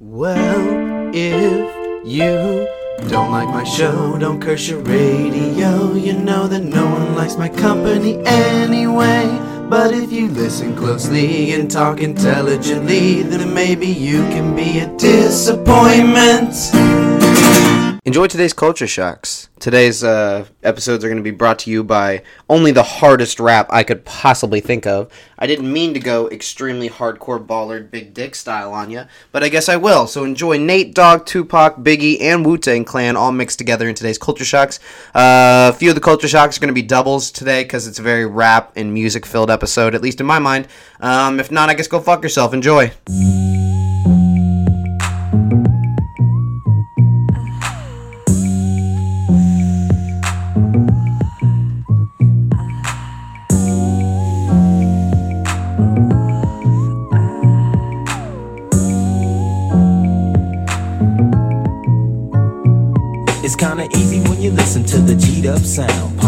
Well, if you don't like my show, don't curse your radio. You know that no one likes my company anyway. But if you listen closely and talk intelligently, then maybe you can be a disappointment. Enjoy today's culture shocks. Today's uh, episodes are going to be brought to you by only the hardest rap I could possibly think of. I didn't mean to go extremely hardcore baller big dick style on you, but I guess I will. So enjoy Nate Dogg, Tupac, Biggie, and Wu Tang Clan all mixed together in today's culture shocks. Uh, a few of the culture shocks are going to be doubles today because it's a very rap and music filled episode, at least in my mind. Um, if not, I guess go fuck yourself. Enjoy.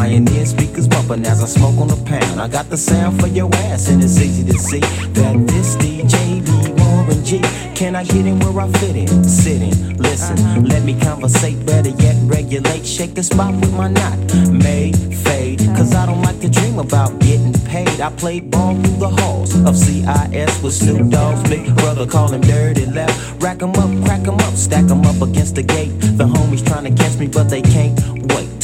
Pioneer speakers bumping as I smoke on the pound. I got the sound for your ass, and it's easy to see that this DJ be Warren G. Can I get in where I fit in? Sit in, listen, uh-huh. let me conversate. Better yet, regulate. Shake the spot with my knot. may fade, uh-huh. cause I don't like to dream about getting paid. I played ball through the halls of CIS with Snoop Dogg's big brother, call him Dirty Left. Rack 'em up, crack 'em up, stack 'em up against the gate. The homies trying to catch me, but they can't wait.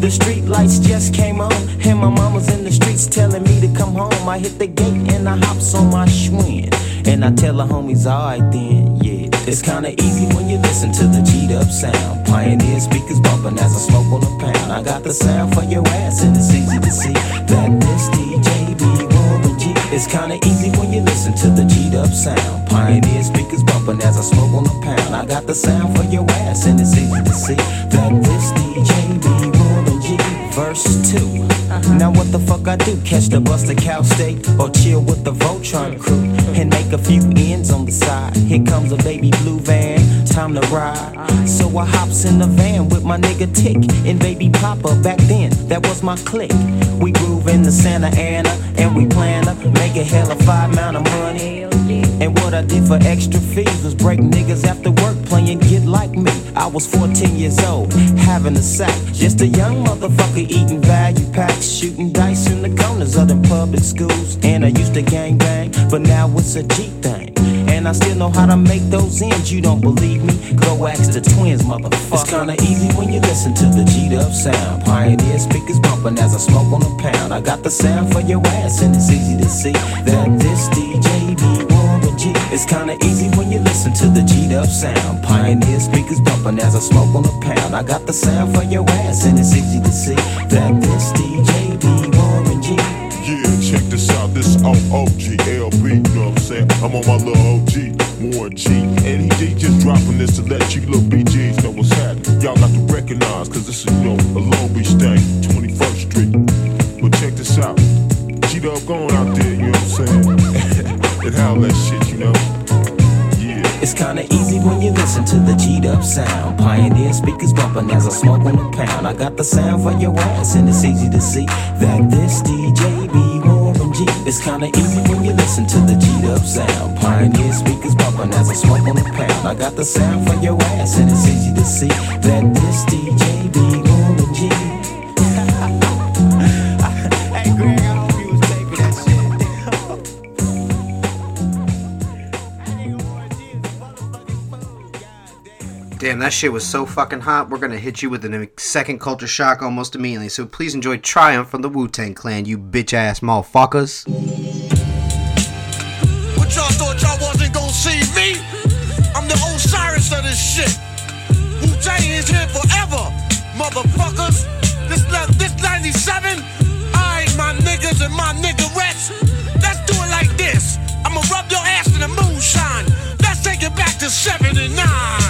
The street lights just came on, and my mama's in the streets telling me to come home. I hit the gate and I hops on my Schwinn, and I tell the homies, alright then, yeah. It's kinda easy when you listen to the G'd up sound. Pioneer speakers bumping as I smoke on the pound. I got the sound for your ass, and it's easy to see that this DJ be Warren G. It's kinda easy when you listen to the G'd up sound. Pioneer speakers bumping as I smoke on the pound. I got the sound for your ass, and it's easy to see that this DJ be. Verse 2. Now what the fuck I do? Catch the bus to Cal State or chill with the Voltron crew and make a few ends on the side. Here comes a baby blue van, time to ride. So I hops in the van with my nigga Tick and baby Papa. Back then, that was my clique. We groove in the Santa Ana and we plan to make a hell of five amount of money. And what I did for extra fees was break niggas after work playing Get Like Me. I was 14 years old, having a sack. Just a young motherfucker eating value packs, shooting dice in the corners of them public schools. And I used to gang bang, but now it's a G thing. And I still know how to make those ends. You don't believe me? Go ask the twins, motherfucker. It's kinda easy when you listen to the G'd up sound. Pioneer speakers bumping as I smoke on a pound. I got the sound for your ass, and it's easy to see that this DJ. It's kinda easy when you listen to the G'd up sound. Pioneer speakers bumping as I smoke on a pound. I got the sound for your ass, and it's easy to see that this DJ be Warren G. Yeah, check this out. This is OOGLB, you know what I'm saying? I'm on my little OG, Warren G. And he just dropping this to let you little BGs know what's happening. Y'all got to recognize, cause this is, you know, a Long Beach thing, 21st Street. But check this out. G Dub going out there, you know what I'm saying? and how that shit, kinda easy when you listen to the G'd up sound. Pioneer speakers bumping as I smoke on a pound. I got the sound for your ass, and it's easy to see that this DJ be Warren G. It's kinda easy when you listen to the G'd up sound. Pioneer speakers bumping as I smoke on a pound. I got the sound for your ass, and it's easy to see that this DJ be that shit was so fucking hot. We're gonna hit you with a second culture shock almost immediately. So please enjoy Triumph from the Wu Tang Clan, you bitch ass motherfuckers. What y'all thought y'all wasn't gonna see me? I'm the Osiris of this shit. Wu Tang is here forever, motherfuckers. This this 97, I my niggas and my niggerettes. Let's do it like this. I'ma rub your ass in the moonshine. Let's take it back to 79.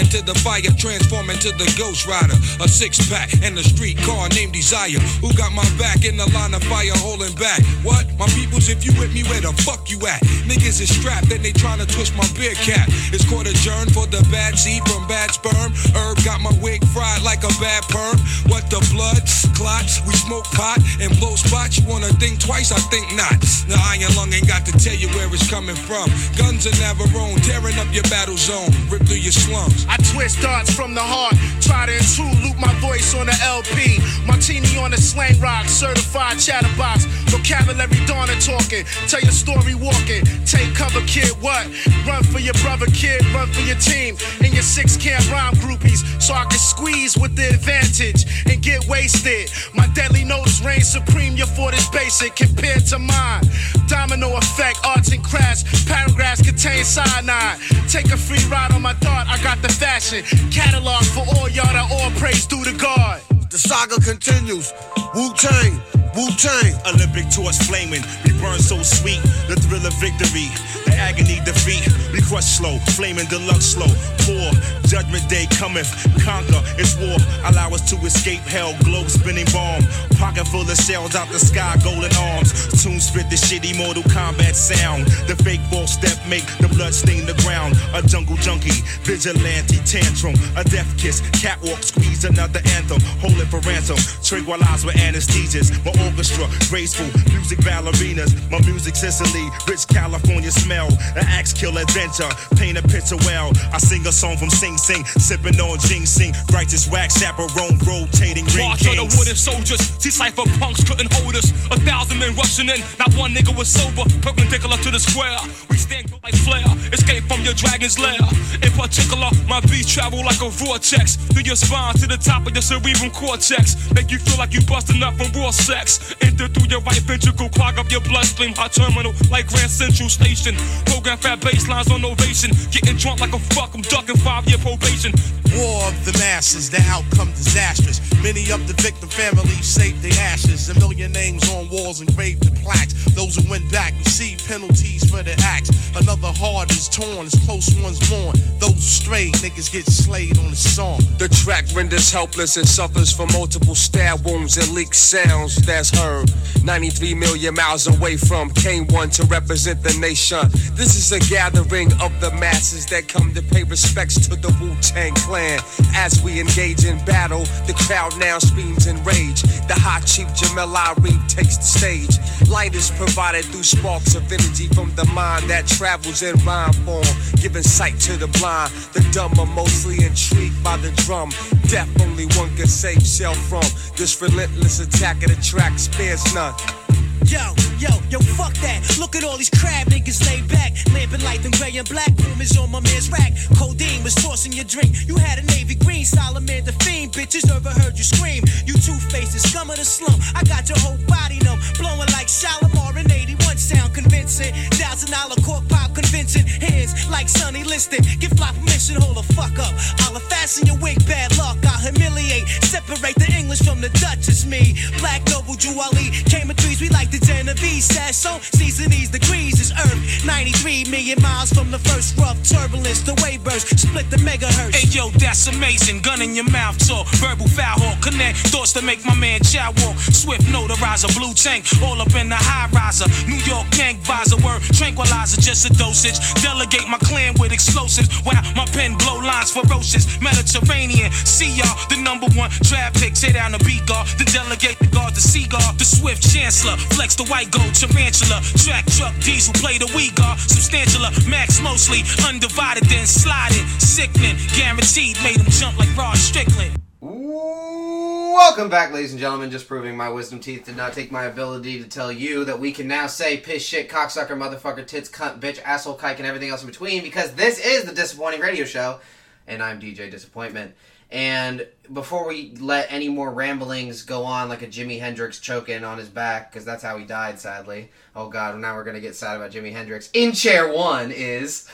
Into the fire, transform into the ghost rider. A six pack and a street car named Desire. Who got my back in the line of fire holding back? What? My peoples, if you with me, where the fuck you at? Niggas is strapped and they tryna twist my beer cap. It's court adjourned for the bad seed from bad sperm. Herb got my wig fried like a bad perm. What the blood? Clots, we smoke pot and blow spots. You wanna think twice? I think not. The iron lung ain't got to tell you where it's coming from. Guns never own, tearing up your battle zone, rip through your slums. I twist darts from the heart, try to intrude, loop my voice on the LP. Martini on the slang rock, certified chatterbox. Vocabulary dawning talking, tell your story walking. Take cover, kid, what? Run for your brother, kid, run for your team. And your six can't rhyme groupies, so I can squeeze with the advantage and get wasted. My deadly notes reign supreme, your fort is basic compared to mine. Domino effect, arts and crafts, paragraphs contain cyanide. Take a free ride on my thought, I got the fashion. Catalog for all y'all that all praise due to God. The saga continues. Wu Tang, Wu Tang. Olympic torch flaming, we burn so sweet. The thrill of victory, the agony defeat. We crush slow, flaming deluxe slow. Poor judgment day cometh, conquer. It's war. Allow us to escape hell. Globe spinning bomb, pocket full of shells out the sky, golden arms. Tune spit the shitty Mortal Kombat sound. The fake false step make the blood stain the ground. A jungle junkie, vigilante tantrum, a death kiss, catwalk squeeze another anthem. Hold it for ransom. Tranquilize with anesthesias. My orchestra, graceful music ballerinas. My music Sicily, rich California smell. An axe kill adventure, paint a picture well. I sing a song from Sing Sing, sipping on ginseng. Righteous wax chaperone, rotating ring March of the wooden soldiers. See cipher punks couldn't hold us. A thousand men rushing in. Not one nigga was sober. Perpendicular to the square. We stand like flare. Escape from your dragon's lair. In particular, my beats travel like a vortex. Through your spine to the top of your cerebral cortex. Make you feel like you busting up from raw sex. Enter through your right ventricle. Clog up your bloodstream. Hot terminal like Grand Central Station. Program fat baselines on ovation. Getting drunk like a fuck. I'm ducking five year probation. War of the masses, the outcome disastrous. Many of the victim families saved their ashes. A million names on walls engraved in plaques. Those who went back receive penalties for their acts. Another heart is torn, as close ones mourn. Those strayed niggas get slayed on the song. The track renders helpless and suffers from multiple stab wounds and leaked sounds that's heard. 93 million miles away from K1 to represent the nation. This is a gathering of the masses that come to pay respects to the Wu Tang Clan. As we engage in battle, the crowd now screams in rage. The hot chief Jamel Ari takes the stage. Light is provided through sparks of energy from the mind that travels in rhyme form, giving sight to the blind. The dumb are mostly intrigued by the drum. Death only one can save self from. This relentless attack of the track spares none. Yo, yo, yo, fuck that. Look at all these crab niggas laid back. Lamping light and gray and black. Is on my man's rack. Codeine was tossing your drink. You had a navy green, salamander fiend. Bitches never heard you scream. You two faces, scum of the slum. I got your whole body numb. Blowing like Shalimar in 81 sound convincing. Thousand dollar cork pop convincing. Hands like Sonny Liston. Give fly permission, hold the fuck up. I'll fasten your wig, bad luck. I'll humiliate. Separate the English from the Dutch. It's me. Black Noble Juwali. Came in threes, we like the Genovese. Says so. Season these degrees is Earth. 93 million miles from the first rough turbulence. The wave burst. Split the megahertz. Hey yo, that's amazing. Gun in your mouth talk. Verbal foul hawk. Connect thoughts to make my man chow walk. Swift notarizer. Blue tank. All up in the high riser. New York gang visor. Word tranquilizer. Just a dosage. Delegate my clan with explosives. Wow, my pen blow lines ferocious, Mediterranean. See y'all, the number one draft pick. Say down the beat guard, the delegate, the guard, the seagull, the swift chancellor. Flex the white gold tarantula. Track truck diesel, play the we guard. Uh, substantial, uh, max mostly. Undivided, then sliding. Sickening, guaranteed. Made him jump like Rod Strickland. Welcome back, ladies and gentlemen. Just proving my wisdom teeth did not take my ability to tell you that we can now say piss, shit, cocksucker, motherfucker, tits, cunt, bitch, asshole, kike, and everything else in between because this is the Disappointing Radio Show, and I'm DJ Disappointment. And before we let any more ramblings go on, like a Jimi Hendrix choking on his back, because that's how he died, sadly. Oh God, now we're gonna get sad about Jimi Hendrix. In chair one is,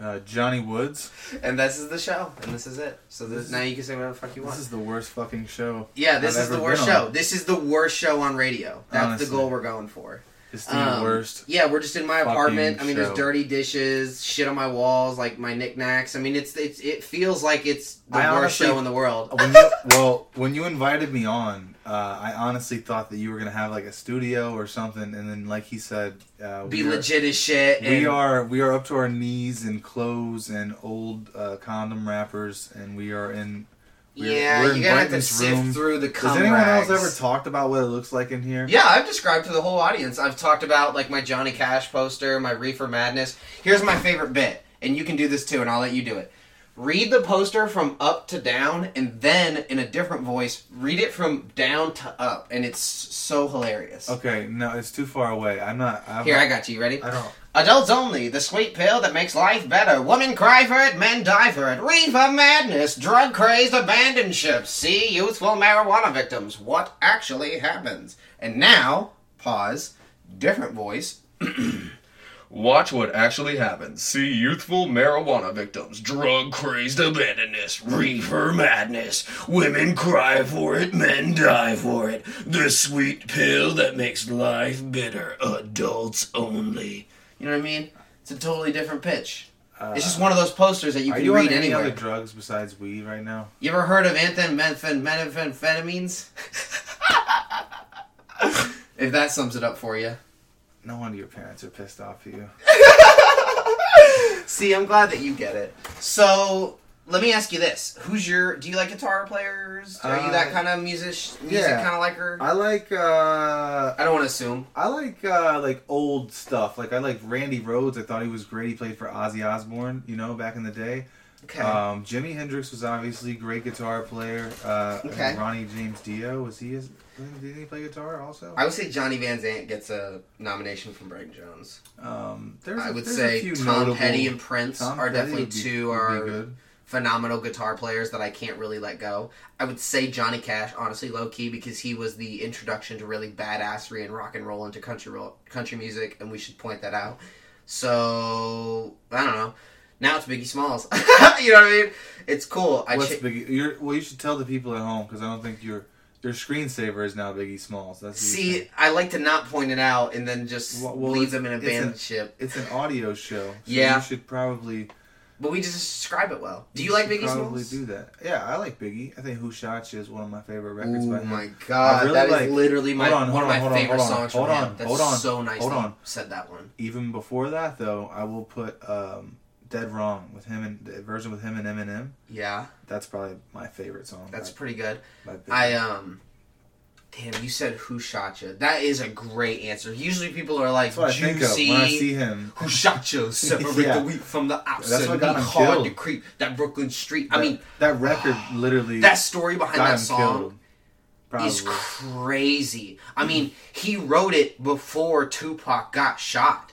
Uh, Johnny Woods. and this is the show, and this is it. So this, now you can say whatever the fuck you want. This is the worst fucking show. Yeah, this I've is the worst show. This is the worst show on radio. That's Honestly. the goal we're going for. It's the Um, worst. Yeah, we're just in my apartment. I mean, there's dirty dishes, shit on my walls, like my knickknacks. I mean, it's it's it feels like it's the I worst honestly- show in the world. When you, well, when you invited me on, uh, I honestly thought that you were gonna have like a studio or something, and then like he said, uh, Be we are- legit as shit. We and- are we are up to our knees in clothes and old uh, condom wrappers, and we are in. We're- Yeah, we're you're gonna have to sift room. through the cum Has anyone rags. else ever talked about what it looks like in here? Yeah, I've described to the whole audience. I've talked about like my Johnny Cash poster, my Reefer Madness. Here's my favorite bit, and you can do this too, and I'll let you do it. Read the poster from up to down, and then in a different voice, read it from down to up, and it's so hilarious. Okay, no, it's too far away. I'm not. I'm Here, not, I got you. You ready? I don't. Adults only, the sweet pill that makes life better. Women cry for it, men die for it. Reefer madness, drug crazed abandoned ships. See youthful marijuana victims. What actually happens? And now, pause, different voice. Watch what actually happens. See youthful marijuana victims, drug crazed abandonness, reefer madness. Women cry for it, men die for it. The sweet pill that makes life bitter. Adults only. You know what I mean? It's a totally different pitch. Uh, it's just one of those posters that you Are can you read on any anywhere. other drugs besides weed right now? You ever heard of methamphetamines? if that sums it up for you. No wonder your parents are pissed off at you. See, I'm glad that you get it. So, let me ask you this: Who's your? Do you like guitar players? Are you that Uh, kind of music? Music yeah. kind of like her? I like. uh I don't want to assume. I like uh like old stuff. Like I like Randy Rhoads. I thought he was great. He played for Ozzy Osbourne, you know, back in the day. Okay. Um, Jimi Hendrix was obviously a great guitar player. Uh, and Okay. Ronnie James Dio was he? His, did he play guitar also? I would say Johnny Van Zant gets a nomination from Brian Jones. Um, there's I a- would there's say few Tom notable- Petty and Prince Tom are Petty definitely be- two are good. Phenomenal guitar players that I can't really let go. I would say Johnny Cash, honestly, low key, because he was the introduction to really badassery and rock and roll into country roll, country music, and we should point that out. So I don't know. Now it's Biggie Smalls. you know what I mean? It's cool. I What's cha- Biggie? You're, well, you should tell the people at home because I don't think your your screensaver is now Biggie Smalls. That's See, I like to not point it out and then just Well, well, leave them in it's abandoned an- ship. It's an audio show. So Yeah. you should probably. But we just describe it well. Do you, like Biggie probably Smalls? do that. Yeah, I like Biggie. I think Who Shot You is one of my favorite records Oh my god, really that is like- literally my on, one of on, my hold on, favorite hold on, songs hold from on, him. That's hold on, so nice. hold on. said that one. Even before that, though, I will put um, "Dead Wrong" with him and the version with him and Eminem. Yeah, That's probably my favorite song. that's by- pretty good. I um, damn, you said who shot you? That is a great answer. Usually people are like That's what I think of when I see him. Who shot you? Separate Yeah. the wheat from the ox. That's what got him hard killed. to creep that Brooklyn street. I mean, that record literally that story behind that song killed. is crazy. I mean, mm-hmm. he wrote it before Tupac got shot.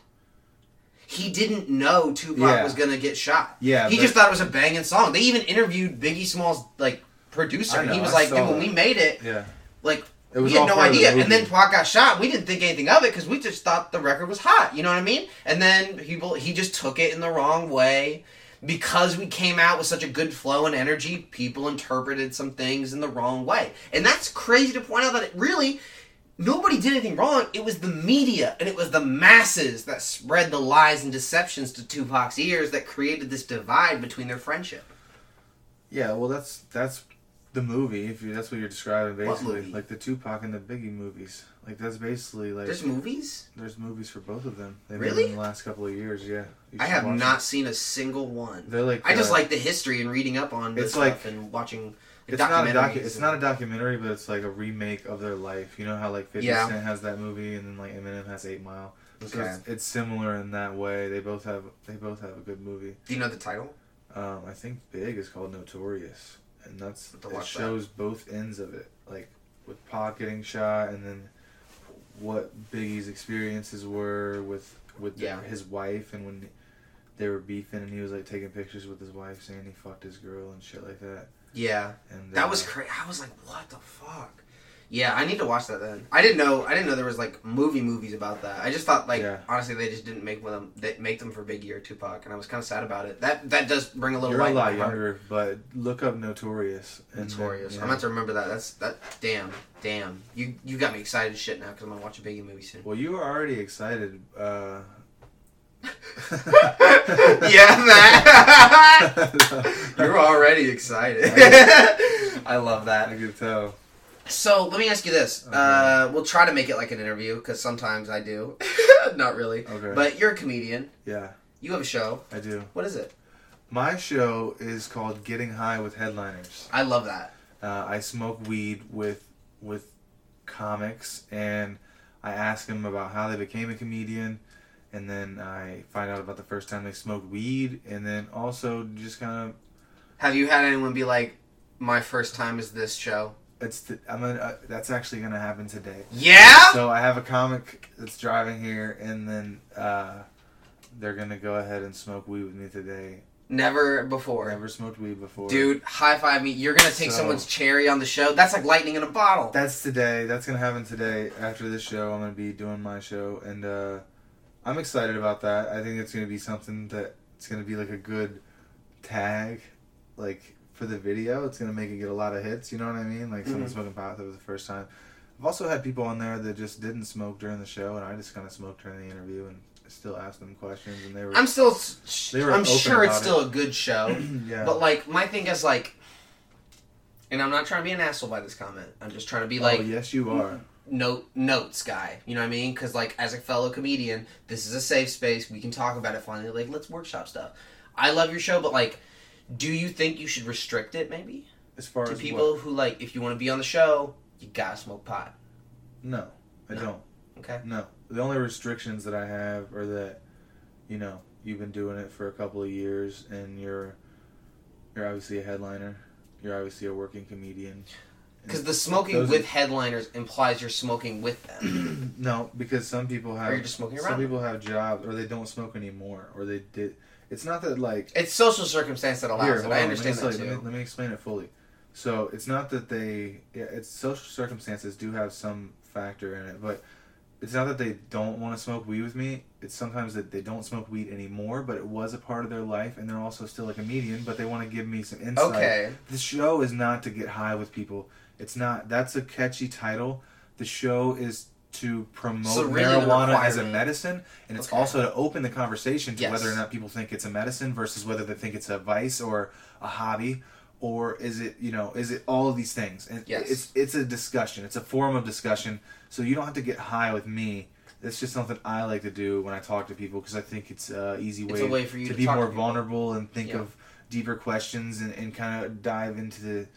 He didn't know Tupac Yeah. was gonna get shot. Yeah, he but- just thought it was a banging song. They even interviewed Biggie Smalls like producer, I and he was I like, "Dude, when we made it, Yeah. like." It was we had no of the idea, and then. Pac got shot. We didn't think anything of it because we just thought the record was hot. You know what I mean? And then people, he just took it in the wrong way because we came out with such a good flow and energy. People interpreted some things in the wrong way, and that's crazy to point out that it really nobody did anything wrong. It was the media and it was the masses that spread the lies and deceptions to Tupac's ears that created this divide between their friendship. Yeah, well, that's that's The movie, if you, that's what you're describing, basically, like the Tupac and the Biggie movies. Like that's basically like There's movies? There's movies for both of them. They've Really? been in the last couple of years. Yeah, I have not them. seen a single one. They're like I just uh, like the history and reading up on this It's stuff like- and watching. It's not a docu- It's not a documentary, but it's like a remake of their life. You know how like Fifty Yeah. Cent has that movie, and then like Eminem has Eight Mile. So Okay. it's, it's similar in that way. They both have they both have a good movie. Do you know the title? Um, I think Big is called Notorious, and that's it watch that. shows both ends of it, like with Pac getting shot, and then what Biggie's experiences were with with Yeah. his wife, and when they were beefing, and he was like taking pictures with his wife, saying he fucked his girl and shit like that. Yeah, And that was crazy. I was like, what the fuck? Yeah, I need to watch that then. I didn't know. I didn't know there was like movie movies about that. I just thought like Yeah. honestly they just didn't make them they make them for Biggie or Tupac, and I was kind of sad about it. That that does bring a little You're light a lot younger, but look up Notorious. and then- Notorious. yeah. I'm about to remember that. That's that. Damn, damn. You you got me excited as shit now because I'm gonna watch a Biggie movie soon. Well, you were already excited. Uh... yeah, that. You're already excited. I love that. I could tell. So let me ask you this. Okay. Uh, we'll try to make it like an interview because sometimes I do. Not really. Okay. But you're a comedian. Yeah, You have a show. I do. What is it? My show is called Getting High with Headliners. I love that. Uh, I smoke weed with with comics, and I ask them about how they became a comedian, and then I find out about the first time they smoked weed, and then also just kind of Have you had anyone be like, "My first time is this show"? It's the, I'm gonna, uh, that's actually gonna happen today. Yeah. So I have a comic that's driving here, and then uh, they're gonna go ahead and smoke weed with me today. Never before. Never smoked weed before, Dude, high five me. You're gonna take So- someone's cherry on the show. That's like lightning in a bottle. That's today. That's gonna happen today. After this show, I'm gonna be doing my show, and uh, I'm excited about that. I think it's gonna be something that it's gonna be like a good tag, like for the video. It's gonna make it get a lot of hits. You know what I mean? Like someone Mhm. smoking pot that was the first time. I've also had people on there that just didn't smoke during the show, and I just kind of smoked during the interview and still asked them questions, and they were. I'm still. They were I'm sure it's about still it. a good show. yeah. But like my thing is like, and I'm not trying to be an asshole by this comment. I'm just trying to be like oh yes, you are. note notes guy. You know what I mean? Because like as a fellow comedian, this is a safe space. We can talk about it finally. Like let's workshop stuff. I love your show, but like, do you think you should restrict it maybe As far to as people what? who like if you want to be on the show, you gotta smoke pot. No, I No. don't. Okay. No, the only restrictions that I have are that, you know, you've been doing it for a couple of years, and you're, you're obviously a headliner. You're obviously a working comedian. Because the smoking with headliners implies you're smoking with them. no, because some people have. Or you're just smoking around. Some people have jobs, or they don't smoke anymore, or they did. It's not that like. it's social circumstance that allows Here, it. I on, let me understand that too. Let me, let me explain it fully. So it's not that they, yeah, it's social circumstances do have some factor in it, but it's not that they don't want to smoke weed with me. It's sometimes that they don't smoke weed anymore, but it was a part of their life, and they're also still like a comedian, but they want to give me some insight. Okay. The show is not to get high with people. It's not. That's a catchy title. The show is to promote So really marijuana as a medicine, and it's Okay. also to open the conversation to Yes. whether or not people think it's a medicine versus whether they think it's a vice or a hobby or is it you know is it all of these things and Yes. it's it's a discussion it's a forum of discussion so you don't have to get high with me it's just something i like to do when i talk to people because i think it's a easy way, way for you to, to be more vulnerable and think Yeah. of deeper questions and, and kind of dive into the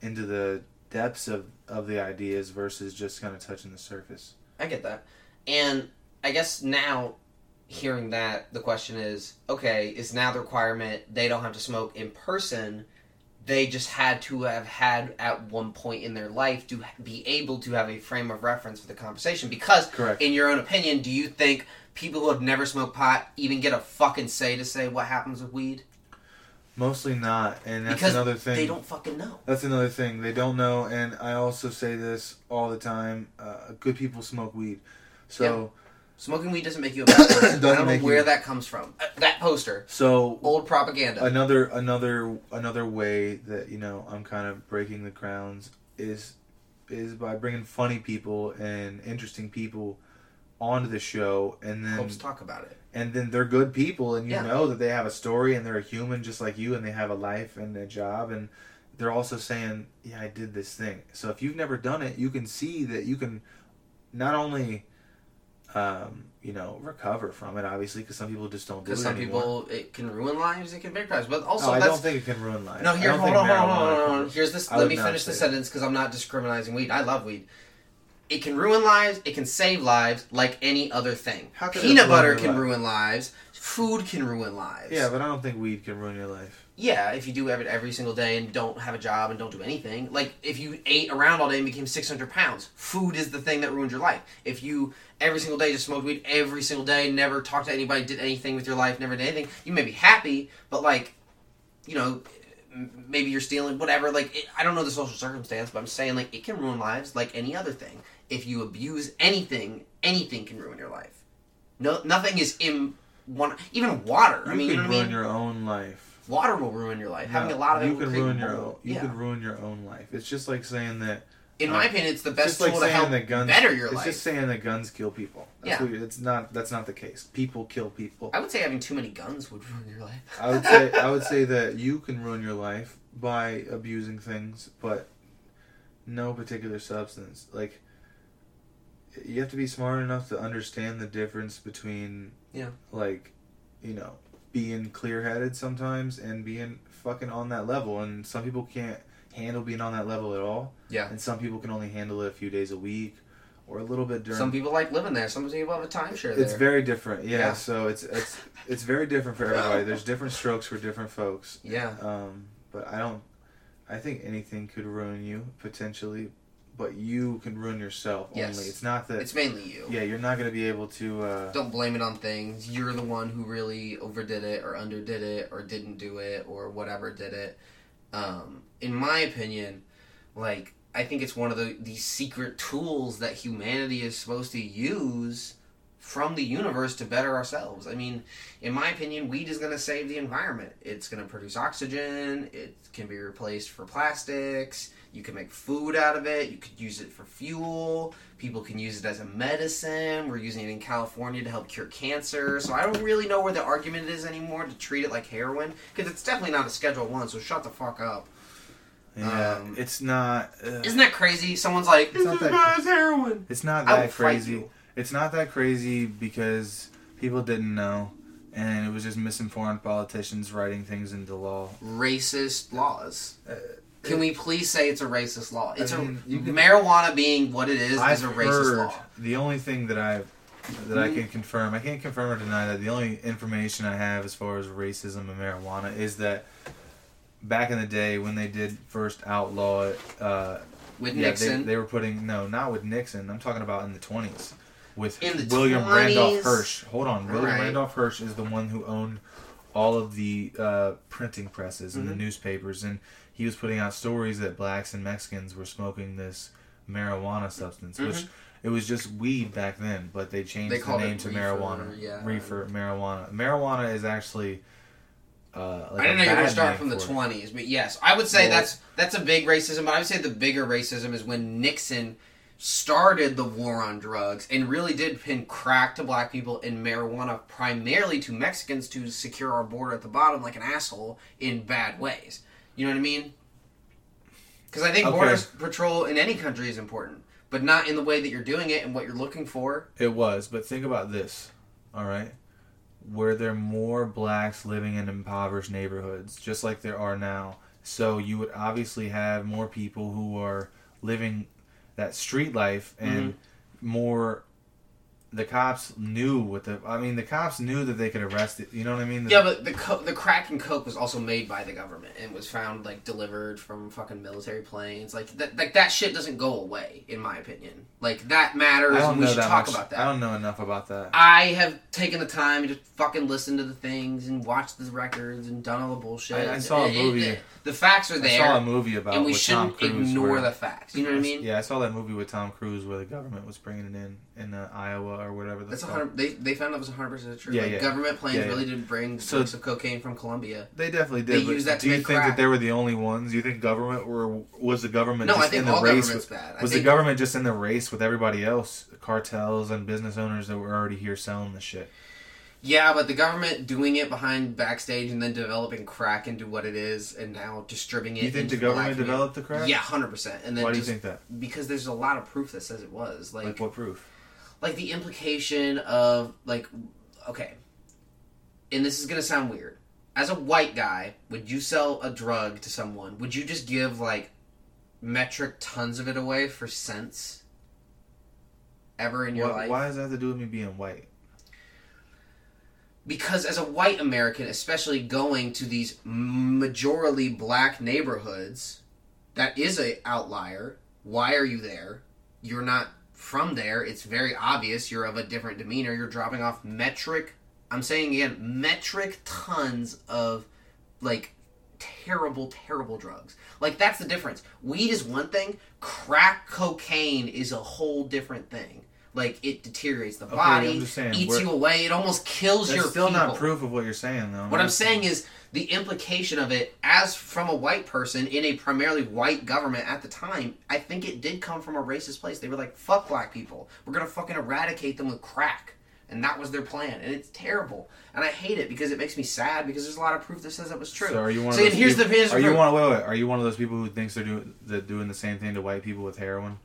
into the depths of of the ideas versus just kind of touching the surface I get that. And I guess now, hearing that, the question is okay, is now the requirement they don't have to smoke in person? They just had to have had at one point in their life to be able to have a frame of reference for the conversation. Because, Correct. in your own opinion, do you think people who have never smoked pot even get a fucking say to say what happens with weed? Mostly not and that's because another thing they don't fucking know. That's another thing they don't know, and I also say this all the time: uh, good people smoke weed. So, Smoking weed doesn't make you a bad person. I don't know where you- that comes from. Uh, that poster, so old propaganda. another another another way that you know I'm kind of breaking the grounds is is by bringing funny people and interesting people onto the show, and then Helps talk about it. And then they're good people, and you Yeah. know that they have a story and they're a human just like you, and they have a life and a job, and they're also saying, "Yeah, I did this thing." So if you've never done it, you can see that you can not only, um, you know, recover from it, obviously, because some people just don't do it Because some anymore. people, it can ruin lives, it can lives. But also, no, I that's, don't think it can ruin lives No, here, hold on, hold on, hold on, hold on. Here's this. I Let me finish the sentence because I'm not discriminating weed. I love weed. It can ruin lives. It can save lives, like any other thing. Peanut butter can life? ruin lives. Food can ruin lives. Yeah, but I don't think weed can ruin your life. Yeah, if you do it every single day and don't have a job and don't do anything. Like, if you ate around all day and became 600 pounds, food is the thing that ruins your life. If you every single day just smoked weed every single day, never talked to anybody, did anything with your life, never did anything, you may be happy, but like, you know, maybe you're stealing, whatever. Like, it, I don't know the social circumstance, but I'm saying, like, it can ruin lives like any other thing. If you abuse anything, anything can ruin your life. No, nothing is in one. Even water. You I mean, you can know what I ruin mean? your own life. Water will ruin your life. Having a lot of it you can ruin your own. You yeah. can ruin your own life. It's just like saying that. In uh, my opinion, it's the it's best just like tool to help guns, better your it's life. just saying that guns kill people. That's Yeah. what, it's not. That's not the case. People kill people. I would say having too many guns would ruin your life. I would say I would say that you can ruin your life by abusing things, but no particular substance. Like you have to be smart enough to understand the difference between Yeah. like you know being clear-headed sometimes and being fucking on that level and some people can't handle being on that level at all Yeah. and some people can only handle it a few days a week or a little bit during Some people like living there. Some people have a timeshare there. it's very different yeah, Yeah. so it's it's it's very different for everybody there's different strokes for different folks Yeah. um but i don't i think anything could ruin you potentially but you can ruin yourself Yes. only it's not that It's mainly you. yeah you're not going to be able to uh Don't blame it on things. You're the one who really overdid it or underdid it or didn't do it or whatever did it. Um, in my opinion, like I think it's one of the these secret tools that humanity is supposed to use from the universe to better ourselves. I mean, in my opinion, weed is going to save the environment. It's going to produce oxygen. It can be replaced for plastics. You can make food out of it. You could use it for fuel. People can use it as a medicine. We're using it in California to help cure cancer. So I don't really know where the argument is anymore to treat it like heroin because it's definitely not a Schedule One. So shut the fuck up. Yeah Um, it's not uh, Isn't that crazy? Someone's like, It's "It's not as that- bad heroin." It's not I will that fight crazy. you. It's not that crazy because people didn't know, and it was just misinformed politicians writing things into law. Racist laws. Uh, Can we please say it's a racist law? It's mean, a you can- marijuana being what it is I've is a racist heard law. the only thing that I that I can confirm. I can't confirm or deny that. The only information I have as far as racism and marijuana is that back in the day when they did first outlaw it, uh, With yeah, Nixon? they, they were putting no, not with Nixon. I'm talking about in the 20s with In the William 20s? Randolph Hearst. Hold on, William Right. Randolph Hearst is the one who owned all of the uh, printing presses and Mhm. the newspapers, and he was putting out stories that blacks and Mexicans were smoking this marijuana substance, which Mhm. it was just weed back then, but they changed They the name to reefer, marijuana. yeah. Reefer marijuana. Marijuana is actually. Uh, like I didn't know you were bad starting name from the twenties, but yes, I would say Well- that's that's a big racism. But I would say the bigger racism is when Nixon started the war on drugs and really did pin crack to black people and marijuana primarily to Mexicans to secure our border at the bottom like an asshole in bad ways. You know what I mean? Because I think Okay. border patrol in any country is important, but not in the way that you're doing it and what you're looking for. It was, but think about this, all right? Were there more blacks living in impoverished neighborhoods, just like there are now? So you would obviously have more people who are living that street life and mm-hmm. more. The cops knew what the. I mean, the cops knew that they could arrest it. You know what I mean? Yeah, but the co- the crack and coke was also made by the government and was found like delivered from fucking military planes. Like that, like that shit doesn't go away, in my opinion. Like that matters, I don't know should that talk much. about that. I don't know enough about that. I have taken the time to fucking listen to the things and watch the records and done all the bullshit. I- I saw a it- movie- it- the facts are I there. saw a movie about and we shouldn't ignore where- the facts. You know what I mean? Yeah, I saw that movie with Tom Cruise where the government was bringing it in in uh, Iowa or whatever. That's a hundred. They they found that was hundred percent true. Yeah, like, yeah. Government planes Yeah, yeah. really did bring So- of cocaine from Colombia. They definitely did. but used that to do you think crack. that they were the only ones? Do you think government were was the government No, I just think in the all race? government's With, bad. I was think- the government just in the race with everybody else, cartels and business owners that were already here selling the shit? Yeah, but the government doing it behind backstage and then developing crack into what it is, and now distributing it. You think the government developed the crack? Yeah, hundred percent. And then Why do you think that? Because there's a lot of proof that says it was like, Like what proof? Like the implication of like, okay, and this is gonna sound weird. As a white guy, would you sell a drug to someone? Would you just give like metric tons of it away for cents? Ever in your Why, life? why does that have to do with me being white? because as a white American, especially going to these majorly black neighborhoods, that is a outlier. Why are you there? You're not from there. It's very obvious you're of a different demeanor. You're dropping off metric. I'm saying again, metric tons of like terrible, terrible drugs. Like that's the difference. Weed is one thing. Crack cocaine is a whole different thing. Like it deteriorates the Okay, body, saying, eats you away. It almost kills That's your still people. not proof of what you're saying, though. What I'm saying is the implication of it, as from a white person in a primarily white government at the time, I think it did come from a racist place. They were like, "Fuck black people. We're gonna fucking eradicate them with crack," and that was their plan. And it's terrible, and I hate it because it makes me sad because there's a lot of proof that says that was true. So are you one So, of those here's people, the here's Are you one? Wait, wait. Are you one of those people who thinks they're doing that doing the same thing to white people with heroin?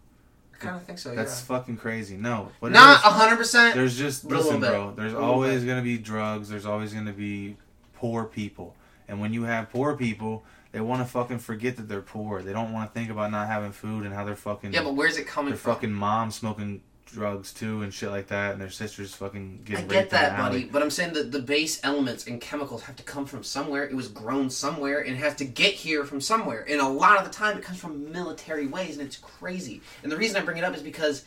I kind of think so. That's yeah. fucking crazy. No, what Not is- hundred percent. There's just but a little listen, bro. There's always bit. gonna be drugs. There's always gonna be poor people, and when you have poor people, they want to fucking forget that they're poor. They don't want to think about not having food and how they're fucking. Yeah, but where's it coming their from? Their fucking mom smoking drugs too and shit like that, and their sisters fucking get. I get that, buddy, but I'm saying that the base elements and chemicals have to come from somewhere. It was grown somewhere and has to get here from somewhere. And a lot of the time, it comes from military ways, and it's crazy. And the reason I bring it up is because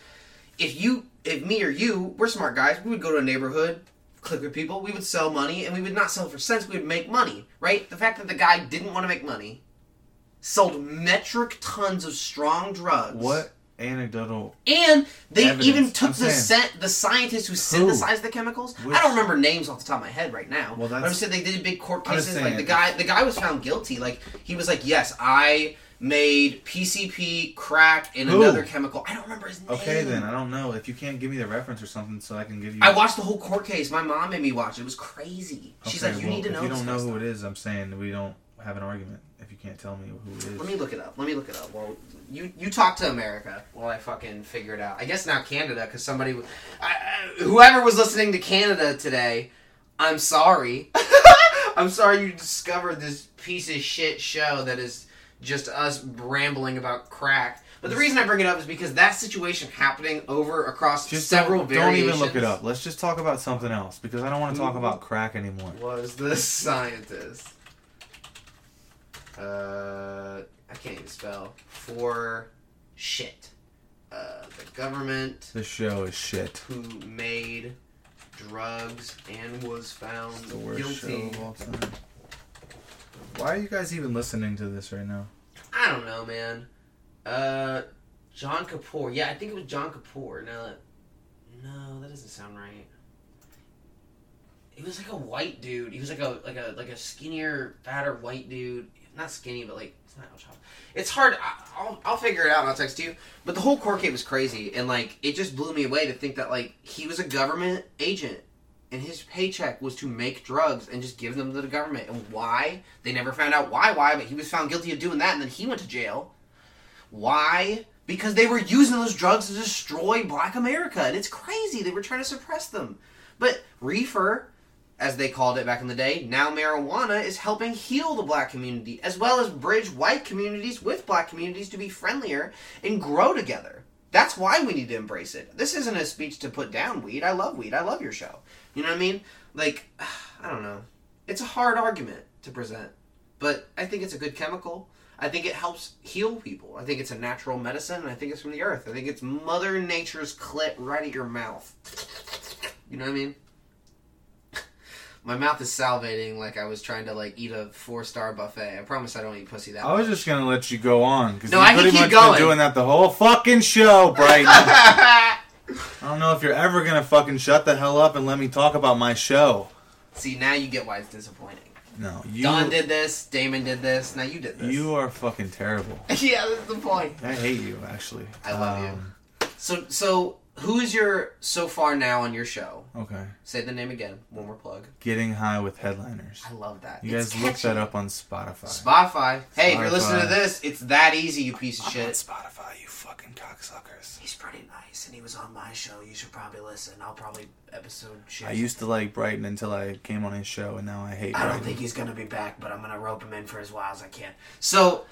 if you, if me or you, we're smart guys, we would go to a neighborhood, click with people, we would sell money, and we would not sell for cents. We would make money, right? The fact that the guy didn't want to make money, sold metric tons of strong drugs. What anecdotal? And they Evidence. even took I'm the saying- the scientists who synthesized the chemicals. Which- I don't remember names off the top of my head right now. Well, but I'm saying they did big court cases. Like the guy, the guy was found guilty. Like he was like, yes, I made PCP, crack, and Who? another chemical. I don't remember his name. Okay, then I don't know if you can't give me the reference or something, so I can give you. I watched the whole court case. My mom made me watch it. It was crazy. She's like, you well, need to know. if you don't know who stuff." it is, I'm saying we don't have an argument. If you can't tell me who it is. Let me look it up. Let me look it up. Well, you you talk to America while I fucking figure it out. I guess now Canada because somebody, I, I, whoever was listening to Canada today, I'm sorry. I'm sorry you discovered this piece of shit show that is just us rambling about crack. But the reason I bring it up is because that situation happening over across Just several don't, don't even look it up. Let's just talk about something else because I don't want to talk about crack anymore. Was the scientist? Uh, I can't even spell. For shit. Uh, the government The show is shit. who made drugs and was found The worst guilty. show of all time. Why are you guys even listening to this right now? I don't know, man. Uh, John Kapoor. Yeah, I think it was John Kapoor. No, that, no, that doesn't sound right. He was like a white dude. He was like a like a like a skinnier, fatter white dude. Not skinny, but like it's not. It's hard. I, I'll I'll figure it out. and I'll text you. But the whole court case was crazy, and like it just blew me away to think that like he was a government agent. And his paycheck was to make drugs and just give them to the government. And why? They never found out why. Why? But he was found guilty of doing that, and then he went to jail. Why? Because they were using those drugs to destroy black America. And it's crazy. They were trying to suppress them. But reefer, as they called it back in the day, now marijuana is helping heal the black community, as well as bridge white communities with black communities to be friendlier and grow together. That's why we need to embrace it. This isn't a speech to put down weed. I love weed. I love your show. You know what I mean? Like, I don't know. It's a hard argument to present, but I think it's a good chemical. I think it helps heal people. I think it's a natural medicine, and I think it's from the earth. I think it's Mother Nature's clit right at your mouth. You know what I mean? My mouth is salivating like I was trying to like eat a four star buffet. I promise I don't eat pussy that I was much. just gonna let you go on because No, you I can pretty keep much going. been doing that the whole fucking show, Brighton. I don't know if you're ever gonna fucking shut the hell up and let me talk about my show. See, now you get why it's disappointing. No, you. Don did this, Damon did this, now you did this. You are fucking terrible. yeah, that's the point. I hate you, actually. I love Um, you. So, so who is your so far now on your show? Okay. Say the name again. One more plug. Getting high with headliners. I love that. You It's guys look that up on Spotify. Spotify. Hey, if you're listening to this, it's that easy, you piece of I'm on shit. Spotify, you fucking cocksuckers. He's pretty nice, and he was on my show. You should probably listen. I'll probably episode shit. I used to like Brighton until I came on his show, and now I hate I don't think he's gonna be back, but I'm gonna rope him in for as while as I can. So,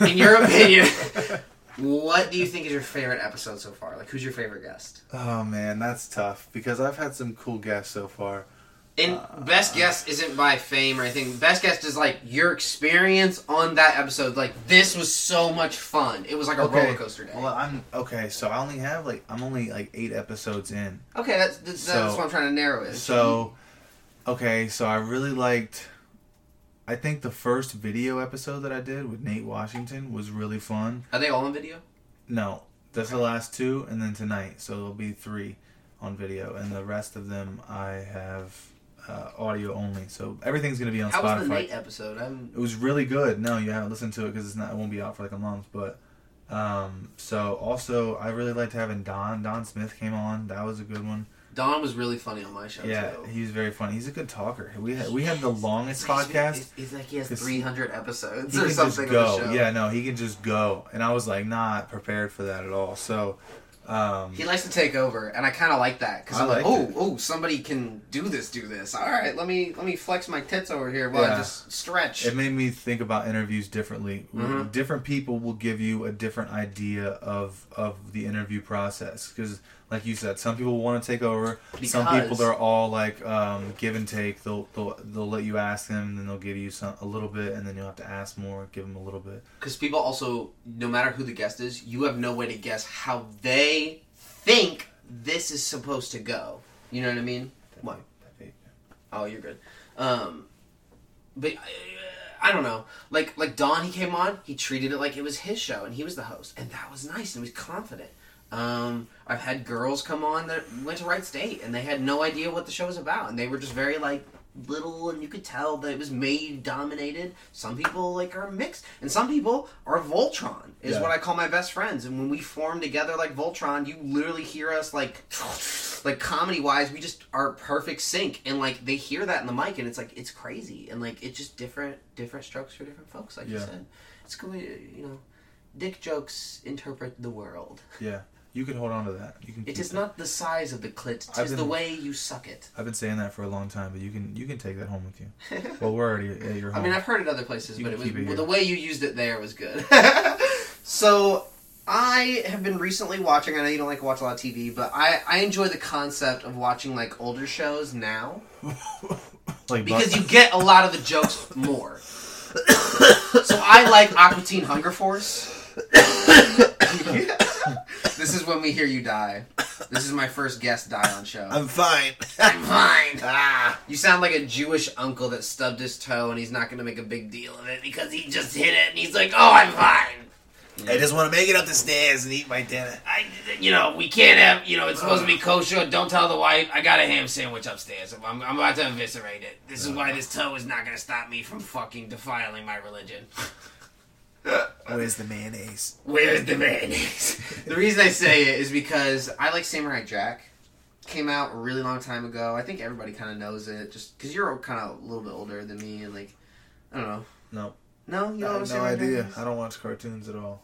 in your opinion, what do you think is your favorite episode so far? Like, who's your favorite guest? Oh man, that's tough because I've had some cool guests so far. And Uh, best guest isn't by fame or anything. Best guest is like your experience on that episode. Like this was so much fun. It was like a roller coaster day. Well, I'm okay. So I only have like I'm only like eight episodes in. Okay, that's that's, that's what I'm trying to narrow it. So, okay, so I really liked. I think the first video episode that I did with Nate Washington was really fun. are they all on video? No, that's the last two, and then tonight, so there'll be three on video, and the rest of them I have uh, audio only. So everything's gonna be on How Spotify. was the Nate episode? I'm It was really good. No, you haven't listened to it because it's not. It won't be out for like a month. But um, so also, I really liked having Don. Don Smith came on. That was a good one. Don was really funny on my show Yeah, too. he's very funny. He's a good talker. We had we had the longest He's- podcast. He's, it's like he has 300 episodes He or something. just on the go. show. Yeah, no, he can just go. And I was like not prepared for that at all. So, um, He likes to take over, and I kind of like that because I'm like, oh, oh, somebody can do this, do this. All right, let me let me flex my tits over here while I just stretch. it made me think about interviews differently. Mhm. Different people will give you a different idea of of the interview process because, like you said, some people want to take over. Some people they're all like um, give and take. They'll, they'll they'll let you ask them, and then they'll give you some a little bit, and then you'll have to ask more. Give them a little bit. Because people also, no matter who the guest is, you have no way to guess how they think this is supposed to go. You know what I mean? What? Oh, you're good. Um, but uh, I don't know. Like like Don, he came on. He treated it like it was his show, and he was the host, and that was nice. And he was confident. Um, I've had girls come on that went to Wright State, and they had no idea what the show was about, and they were just very like little, and you could tell that it was made dominated. Some people like are mixed, and some people are Voltron. Is Yeah. what I call my best friends. And when we form together like Voltron, you literally hear us like, like comedy wise, we just are perfect sync, and like they hear that in the mic, and it's like it's crazy, and like it's just different, different strokes for different folks, like you said. It's cool, you know. Dick jokes interpret the world. Yeah, you can hold on to that. You can. It keep not the size of the clit, I've tis the way you suck it. I've been saying that for a long time, but you can you can take that home with you. well, we're already at your I mean, I've heard it other places, You but it can was keep it here. the way you used it there was good. so, I have been recently watching. I know you don't like to watch a lot of TV, but I I enjoy the concept of watching like older shows now like because you get a lot of the jokes more. so I like Aqua Teen Hunger Force. this is when we hear you die. This is my first guest die on show. I'm fine. I'm fine. Ah, you sound like a Jewish uncle that stubbed his toe and he's not going to make a big deal of it because he just hit it and he's like, "Oh, I'm fine." I just want to make it up the stairs and eat my dinner. I, you know, we can't have, you know, it's supposed to be kosher. Don't tell the wife. I got a ham sandwich upstairs. I'm, I'm about to eviscerate it. This is why this toe is not going to stop me from fucking defiling my religion. Where's the mayonnaise? Where's the mayonnaise? the reason I say it is because I like Samurai Jack. Came out a really long time ago. I think everybody kind of knows it, just because you're kind of a little bit older than me, and like, I don't know. No. No, you don't I have no idea. I don't watch cartoons at all.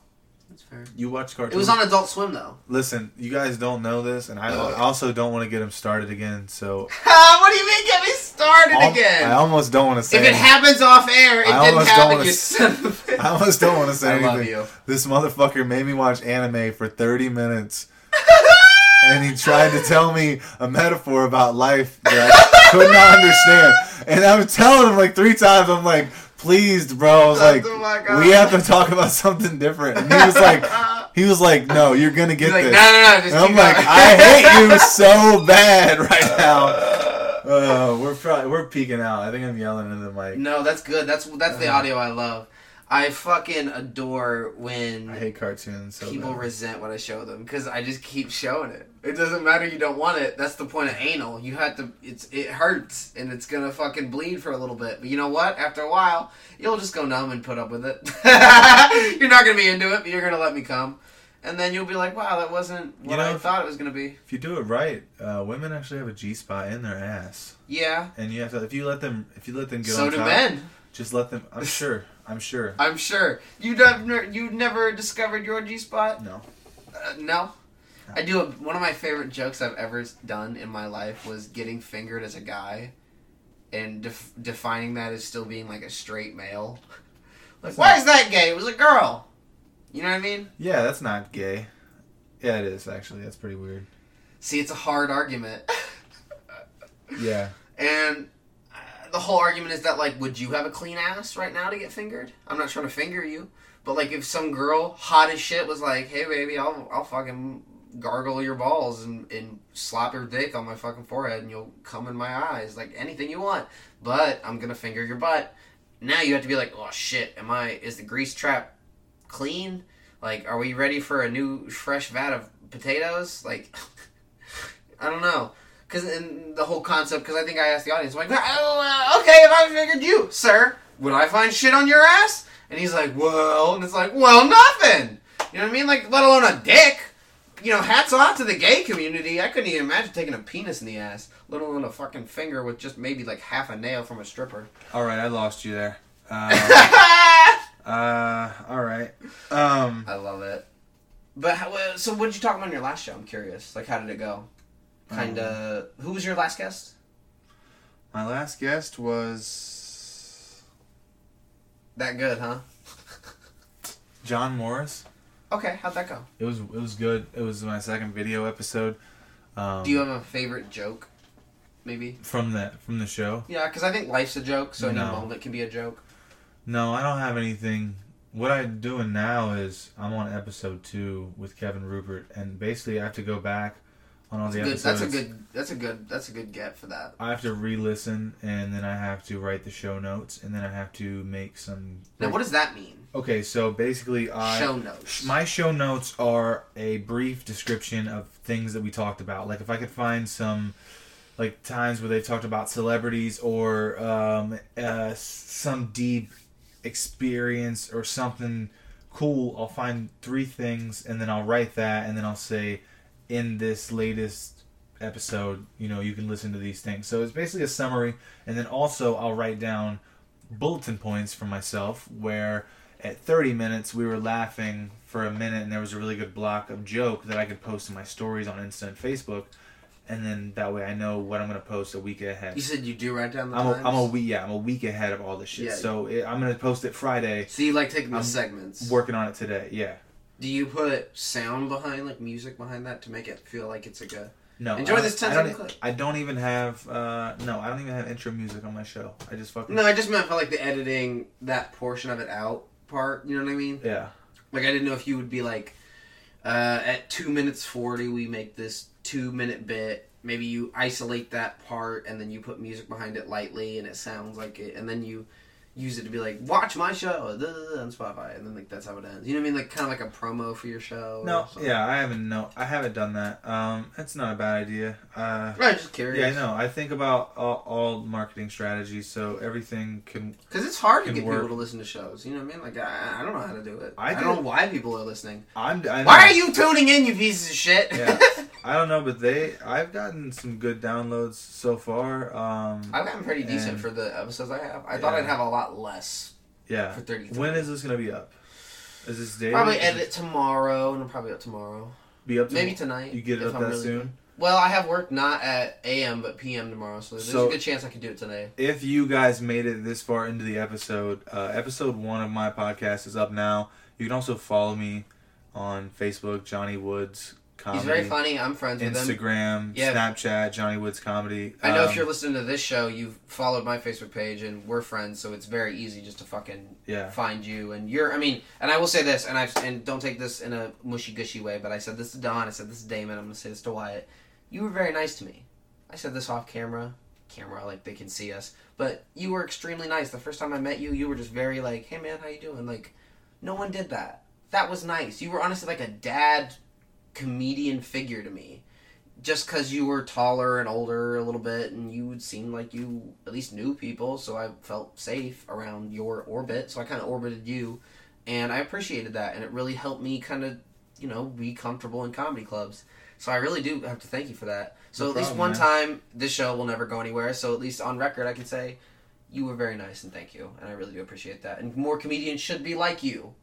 That's fair. You watch cartoons? It was on Adult Swim though. Listen, you guys don't know this, and I I also don't want to get him started again. So what do you mean get me started Al- again? I almost don't want to say. if it anything. happens off air, it I didn't almost don't happen. You son of a. I almost don't want to say I anything. love you. This motherfucker made me watch anime for 30 minutes. and he tried to tell me a metaphor about life that I could not understand. And I was telling him like three times, I'm like, please, bro. I was oh like, Oh we have to talk about something different. And he was like, he was like, no, you're going to get like, this. "No, no, no, I'm like, going." I hate you so bad right now. Uh, we're probably, we're peeking out. I think I'm yelling into the mic. No, that's good. That's that's the Uh. audio I love. I fucking adore when I hate cartoons so people bad. resent what I show them because I just keep showing it. It doesn't matter you don't want it. That's the point of anal. You have to. It's it hurts and it's gonna fucking bleed for a little bit. But you know what? After a while, you'll just go numb and put up with it. you're not gonna be into it, but you're gonna let me come. And then you'll be like, "Wow, that wasn't what You know, I thought it was gonna be." If you do it right, uh, women actually have a G spot in their ass, Yeah, and you have to. If you let them, if you let them get so on do top, men. just let them. I'm sure. I'm sure. I'm sure you never you never discovered your G spot. No. Uh, no. I do a, one of my favorite jokes I've ever done in my life was getting fingered as a guy, and def- defining that as still being like a straight male. Like, why is that gay? It was a girl. You know what I mean? Yeah, that's not gay. Yeah, it is actually. That's pretty weird. See, it's a hard argument, Yeah. and uh, the whole argument is that like, would you have a clean ass right now to get fingered? I'm not trying to finger you, but like, if some girl hot as shit was like, "Hey, baby, I'll I'll fucking gargle your balls and, and slap your dick on my fucking forehead and you'll come in my eyes like anything you want but i'm gonna finger your butt now you have to be like oh shit am i is the grease trap clean? Like are we ready for a new fresh vat of potatoes? Like i don't know. Because in the whole concept because i think i asked the audience like oh, uh, okay if i figured you sir would i find shit on your ass? And he's like well and it's like well nothing. You know what i mean? Like let alone a dick. You know, hats off to the gay community. I couldn't even imagine taking a penis in the ass, let alone a fucking finger with just maybe like half a nail from a stripper. All right, I lost you there. Uh, uh, all right. Um, I love it. But how, so, what did you talk about in your last show? I'm curious. Like, how did it go? Kind of. who was your last guest? my last guest was That good, huh? John Morris. Okay, how'd that go? It was it was good. It was my second video episode. Um, Do you have a favorite joke? Maybe. from that from the show? Yeah, because I think life's a joke, so any No. moment can be a joke. No, I don't have anything. What I'm doing now is I'm on episode two with Kevin Rupert, and basically I have to go back on all the Good, episodes. that's a good. That's a good. That's a good get for that. I have to re-listen, and then I have to write the show notes, and then I have to make some. Now, what does that mean? Okay, so basically, I Show notes. My show notes are a brief description of things that we talked about. Like if I could find some, like times where they talked about celebrities or um, uh, some deep experience or something cool. I'll find three things, and then I'll write that, and then I'll say, in this latest episode, you know, you can listen to these things. So it's basically a summary, and then also I'll write down bulletin points for myself where at 30 minutes we were laughing for a minute and there was a really good block of joke that I could post in my stories on Insta and Facebook and then that way I know what I'm going to post a week ahead. You said you do write down the I'm a, times. I'm a week yeah, I'm a week ahead of all this shit. Yeah. So it, I'm going to post it Friday. So you like taking the I'm segments. Working on it today. Yeah. Do you put sound behind, like music behind that, to make it feel like it's like a? No. Enjoy I this 10 I second clip. I don't even have uh no, I don't even have intro music on my show. I just fucking No, I just meant for like the editing that portion of it out part. You know what I mean? Yeah. Like I didn't know if you would be like, uh, at two minutes forty, we make this two minute bit. Maybe you isolate that part and then you put music behind it lightly, and it sounds like it, and then you use it to be like, watch my show on Spotify, and then like that's how it ends. You know what I mean? Like kind of like a promo for your show. No, yeah, I haven't no I haven't done that. Um it's not a bad idea. Uh Right, just curious. Yeah, no, I think about all, all marketing strategies so everything can Because it's hard to get work. people to listen to shows. You know what I mean? Like I, I don't know how to do it. I I, do. don't know why people are listening. I'm I know. Why are you tuning in, you pieces of shit? Yeah. I don't know, but they I've gotten some good downloads so far. Um I've gotten pretty decent for the episodes I have. I thought I'd have a lot less. Yeah. for 33. When is this gonna be up? Is this daily? Probably edit it it tomorrow, and I'll probably up tomorrow. Be up to Maybe tonight. You get it if up I'm that really soon? good. Well, I have work not at AM but PM tomorrow, so there's So- a good chance I could do it today. If you guys made it this far into the episode, uh, episode one of my podcast is up now. You can also follow me on Facebook, Johnny Woods Comedy. He's very funny. I'm friends with him. Instagram, Yeah. Snapchat, Johnny Woods Comedy. I know Um, if you're listening to this show, you've followed my Facebook page, and we're friends, so it's very easy just to fucking Yeah. find you. And you're, I mean, and I will say this, and I and don't take this in a mushy gushy way, but I said this to Don, I said this to Damon, I'm gonna say this to Wyatt. You were very nice to me. I said this off camera, camera like they can see us, but you were extremely nice. The first time I met you, you were just very like, hey man, how you doing? Like, no one did that. That was nice. You were honestly like a dad comedian figure to me just because you were taller and older a little bit and you would seem like you at least knew people so i felt safe around your orbit so i kind of orbited you and i appreciated that and it really helped me kind of you know, be comfortable in comedy clubs. So I really do have to thank you for that. So No at least problem, one man. time, this show will never go anywhere. So at least on record, I can say you were very nice and thank you, and I really do appreciate that. And more comedians should be like you.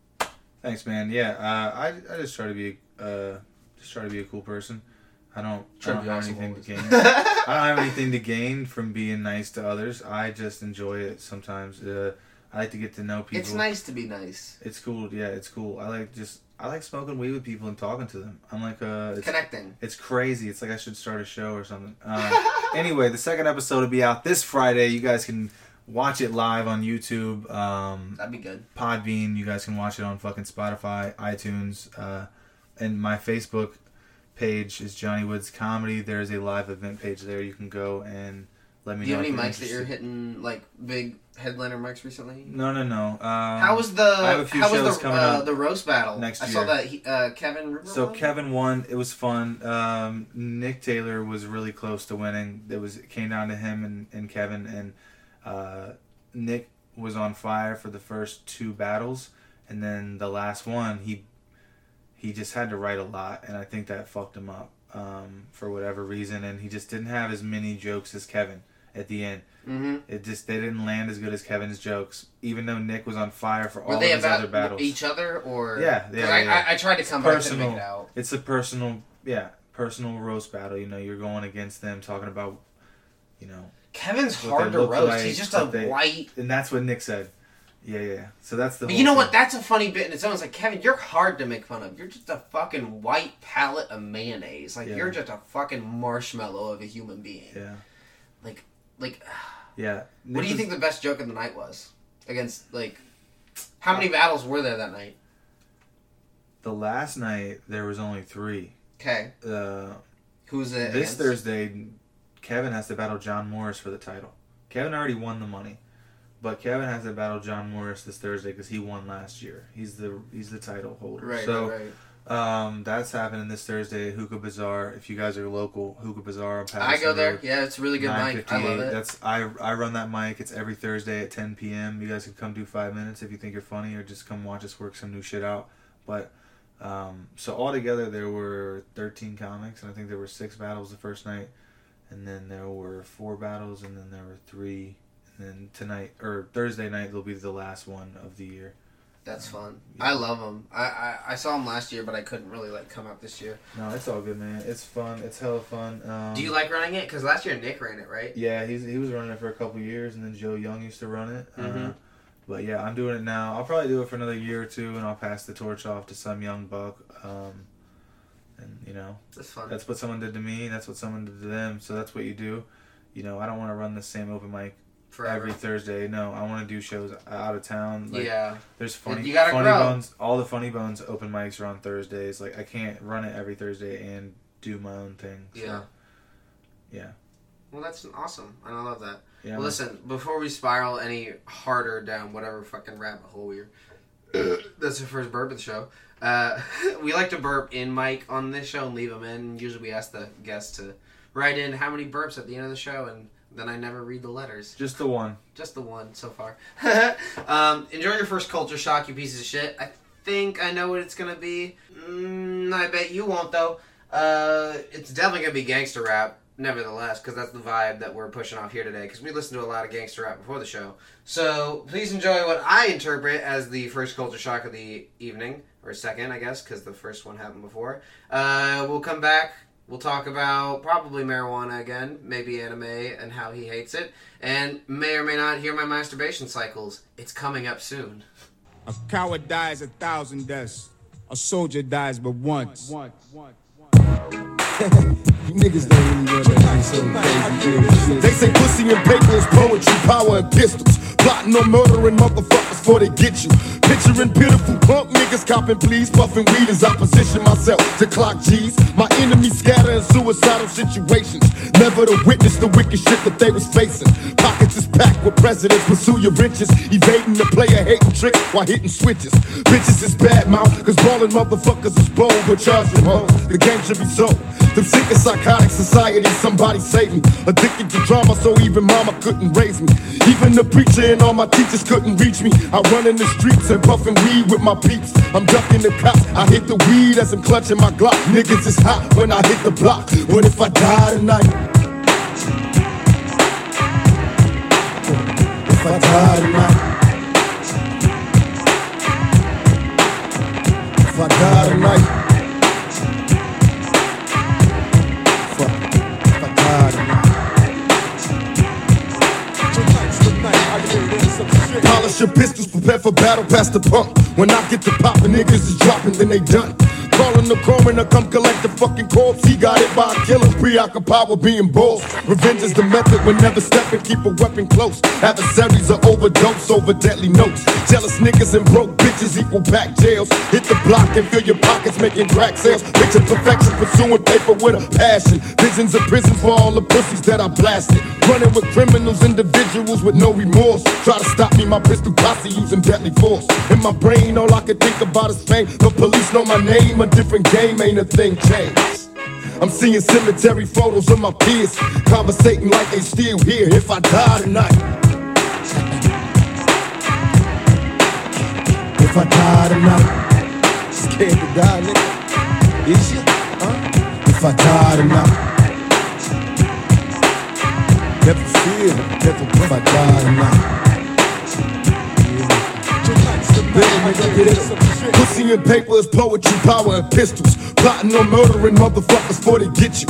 Thanks, man. Yeah, uh, I I just try to be uh, just try to be a cool person. I don't, I Try to don't have awesome anything always. to gain. I don't have anything to gain from being nice to others. I just enjoy it sometimes. Uh, I like to get to know people. It's nice to be nice. It's cool. Yeah, it's cool. I like just I like smoking weed with people and talking to them. I'm like uh, it's, Connecting. It's crazy. It's like I should start a show or something. Uh, anyway, the second episode will be out this Friday. You guys can watch it live on YouTube. Um, That'd be good. Podbean. You guys can watch it on fucking Spotify, iTunes, uh, and my Facebook page is Johnny Woods Comedy. There's a live event page there. You can go and let me Do you know. have any mics that you're hitting, like big headliner mics recently? No, no, no. Um, How was the I have a few how shows was the coming uh, up the roast battle? next year? I saw that he, uh, Kevin River. So won? Kevin won. It was fun. Um, Nick Taylor was really close to winning. It was it came down to him and, and Kevin and uh, Nick was on fire for the first two battles, and then the last one he he just had to write a lot, and I think that fucked him up um, for whatever reason, and he just didn't have as many jokes as Kevin at the end. Mhm. It just they didn't land as good as Kevin's jokes, even though Nick was on fire for Were all of his other battles. each other or Yeah, yeah, I, yeah. I, I tried to come, but I couldn't personal. make it out. It's a personal, yeah, personal roast battle. You know, you're going against them, talking about, you know, Kevin's hard to roast. like, He's just a they- white. and that's what Nick said. Yeah, yeah. So that's the. But you know thing. what? That's a funny bit in its own. It's like Kevin, you're hard to make fun of. You're just a fucking white palette of mayonnaise. Like Yeah. you're just a fucking marshmallow of a human being. Yeah, Like, like, yeah. what do you was- think the best joke of the night was against like? How many battles were there that night? The last night there was only three. Okay, Uh, who's it? this against? Thursday, Kevin has to battle John Morris for the title. Kevin already won the money, but Kevin has to battle John Morris this Thursday because he won last year. He's the he's the title holder. Right, so, right. Um, that's happening this Thursday at Hookah Bazaar. If you guys are local, Hookah Bazaar. I go there. Yeah, it's a really good mic. I love it. That's I I run that mic. It's every Thursday at 10 p.m. You guys can come do five minutes if you think you're funny, or just come watch us work some new shit out. But um, so altogether there were 13 comics, and I think there were six battles the first night, and then there were four battles, and then there were three, and then tonight or Thursday night will be the last one of the year. That's fun. I love them. I, I I saw them last year, but I couldn't really like come out this year. No, it's all good, man. It's fun. It's hella fun. Um, Do you like running it? Because last year Nick ran it, right? Yeah, he's he was running it for a couple years, and then Joe Young used to run it. Uh, Mhm. but yeah, I'm doing it now. I'll probably do it for another year or two, and I'll pass the torch off to some young buck. Um, and you know, That's fun. that's what someone did to me. That's what someone did to them. So that's what you do. You know, I don't want to run the same open mic Every Thursday. No, I want to do shows out of town. Like, yeah. There's funny, You gotta funny grow. bones. All the funny bones open mics are on Thursdays. Like I can't run it every Thursday and do my own thing. So, Yeah. yeah. Well, that's awesome, and I love that. Yeah. Well, listen, before we spiral any harder down whatever fucking rabbit hole we're, that's the first burp of the show. Uh, we like to burp in mic on this show and leave them in. Usually, we ask the guests to write in how many burps at the end of the show, and then I never read the letters. Just the one. Just the one so far. um, enjoy your first culture shock, you pieces of shit. I think I know what it's gonna be. Mm, I bet you won't though. Uh, it's definitely gonna be gangster rap, nevertheless, because that's the vibe that we're pushing off here today. Because we listened to a lot of gangster rap before the show. So please enjoy what I interpret as the first culture shock of the evening, or second, I guess, because the first one happened before. Uh, we'll come back. We'll talk about probably marijuana again, maybe anime and how he hates it, and may or may not hear my masturbation cycles. It's coming up soon. A coward dies a thousand deaths. A soldier dies but once. you niggas don't really know that shit so crazy. They say pussy and paper is poetry, power and pistols. Plotting on murdering motherfuckers before they get you. Picturing pitiful punk niggas copping please, puffing weed as I position myself to clock G's. My enemies scatter in suicidal situations. Never to witness the wicked shit that they was facing. Pockets is packed with presidents, pursue your riches. Evading the player hating trick while hitting switches. Bitches is bad mouth, cause ballin' motherfuckers is bold, but charge them. The game should be sold. Them sick and psychotic society, somebody save me. Addicted to drama, so even mama couldn't raise me. Even the preacher and all my teachers couldn't reach me. I run in the streets and puffing weed with my peeps. I'm ducking the cops. I hit the weed as I'm clutching my Glock. Niggas is hot when I hit the block. What if I die tonight? If I die tonight. If I die tonight. Polish your pistols, prepare for battle, pass the pump. When I get to poppin', niggas is dropping, then they done. Calling the coroner, come collect the fucking corpse. He got it by a killer, preoccupied with being bold. Revenge is the method, when never stepping, keep a weapon close. Adversaries are overdose over deadly notes. Jealous niggas and broke bitches equal back jails. Hit the block and fill your pockets, making crack sales. Picture perfection, pursuing paper with a passion. Visions of prison for all the pussies that I blasted. Running with criminals, individuals with no remorse. Try to stop me, my pistol posse using deadly force. In my brain, all I can think about is pain. The police know my name, a different game, ain't a thing changed. I'm seeing cemetery photos of my peers, conversating like they still here. If I die tonight, if I die tonight, scared to die, nigga. Is you? Huh? If I die tonight. Never fear, never if I die tonight. Pussy and paper is poetry, power and pistols. Plotting on murdering motherfuckers before they get you.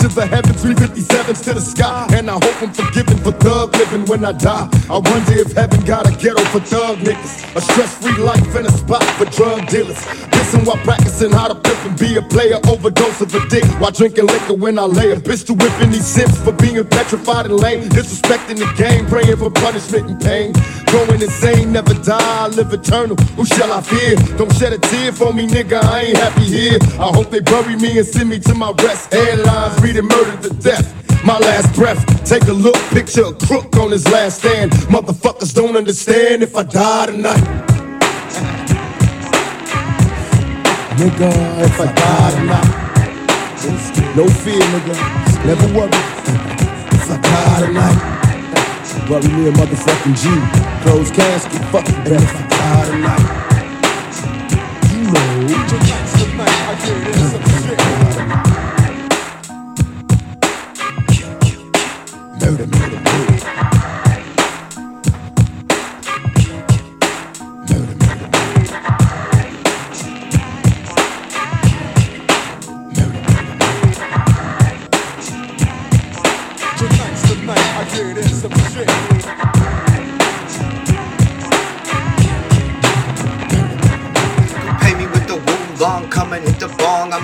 To the heavens, 357s to the sky. And I hope I'm forgiven for thug living when I die. I wonder if heaven got a ghetto for thug niggas. A stress free life and a spot for drug dealers. Listen while practicing how to pimp and be a player. Overdose of a dick while drinking liquor when I lay a pistol whipping these simps for being petrified and lame. Disrespecting the game, praying for punishment and pain. Going insane, never die, I live eternal. Who shall I fear? Don't shed a tear for me, nigga. I ain't happy here. I hope they bury me and send me to my rest. Headlines reading murder to death. My last breath, take a look, picture a crook on his last stand. Motherfuckers don't understand if I die tonight. Nigga, if I die tonight. No fear, nigga. Never worry. If I die tonight. Bury me a motherfucking G. Closed casket, fuck better if I die tonight.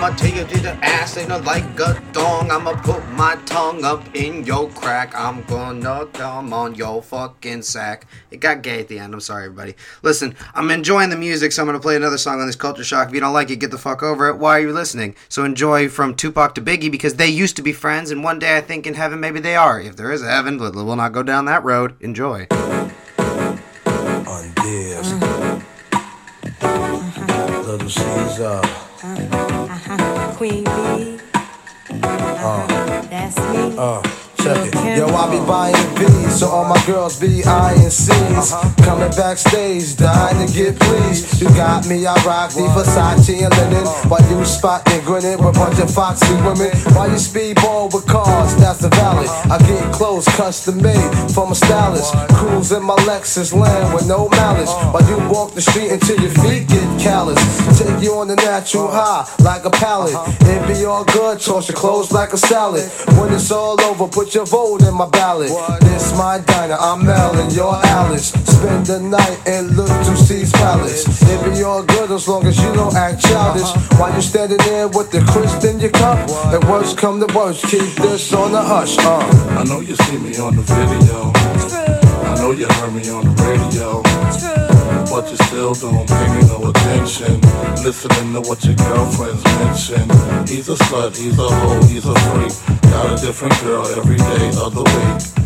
I'ma take you to the ass, ain't no like a dong. I'ma put my tongue up in your crack. I'm gonna come on your fucking sack. It got gay at the end. I'm sorry, everybody. Listen, I'm enjoying the music, so I'm gonna play another song on this culture shock. If you don't like it, get the fuck over it. Why are you listening? So enjoy from Tupac to Biggie because they used to be friends, and one day I think in heaven maybe they are. If there is a heaven, but we'll not go down that road. Enjoy. this. Little Caesar. Queen Bee. Uh, That's me. uh, check it. Yo, I be buying V's, so all my girls be eyeing C's. Coming backstage, dying to get pleased. You got me, I rock the Versace and linen. While you spotting, grinning with a bunch of foxy women. While you speedball with cars, that's the valley. I get clothes custom made from a stylist. Cruise in my Lexus land with no malice. While you walk the street until your feet get callous. Take you on the natural high like a pallet. It be all good, toss your clothes like a salad. When it's all over, put your vote in my ballot. This my diner, I'm Mel and you're Alice. Spend the night in Little C's Palace. It be all good as long as you don't act childish. While you standing there with the crisp in your cup. And worst come to worst, keep this on the hush. Uh. I know you see me on the video. I know you heard me on the radio. But you still don't pay me no attention. Listening to what your girlfriends mention. He's a slut, he's a hoe, he's a freak. Got a different girl every day of the week.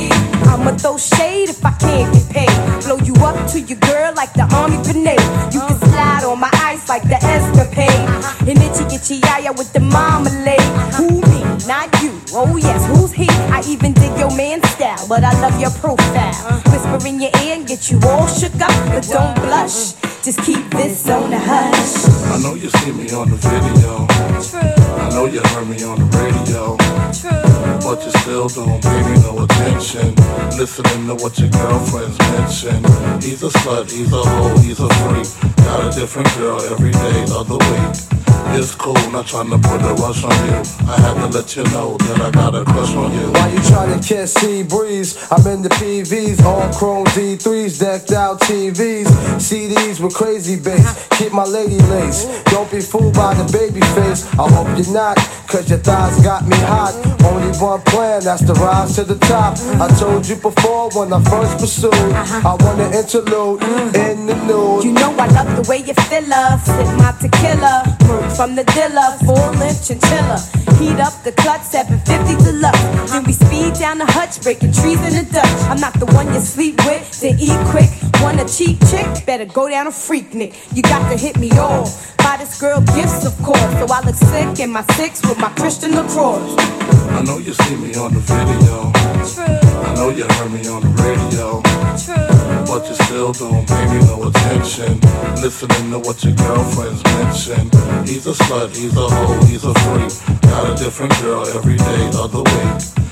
I'ma throw shade if I can't get paid. Blow you up to your girl like the army grenade. You can slide on my ice like the escapade. And itchy itchy yaya with the marmalade. Who me? Not you. Oh yes, who's he? I even dig your man style, but I love your profile. Whisper in your ear and get you all shook up, but don't blush. Just keep this on the hush. I know you see me on the video. I know you heard me on the radio. But you still don't pay me no attention. Listening to what your girlfriends mention. He's a slut, he's a hoe, he's a freak. Got a different girl every day of the week. It's cool, not trying to put a rush on you. I had to let you know that I got a crush on you. While you tryna kiss sea breeze, I'm in the PVs, all chrome D3s, decked out TVs, CDs with crazy bass. Keep my lady lace. Don't be fooled by the baby face. I hope you're not, cause your thighs got me hot. Only one plan, that's the rise to the top. I told you before when I first pursued, uh-huh. I want an interlude in the nude. You know I love the way you feel up. Sip my tequila, from the dealer, full length chinchilla. Heat up the clutch, 750 deluxe. Then we speed down the hutch, breaking trees in the Dutch. I'm not the one you sleep with, then eat quick. Want a cheap chick? Better go down a freak nick. You got to hit me off. Buy this girl gifts, of course. So I look sick in my six with my Christian LaCroix. I know you see me on the video. True. I know you heard me on the radio. True. But you still don't pay me no attention. Listening to what your girlfriends mention. He's a slut, he's a hoe, he's a freak. Got a different girl every day of the week.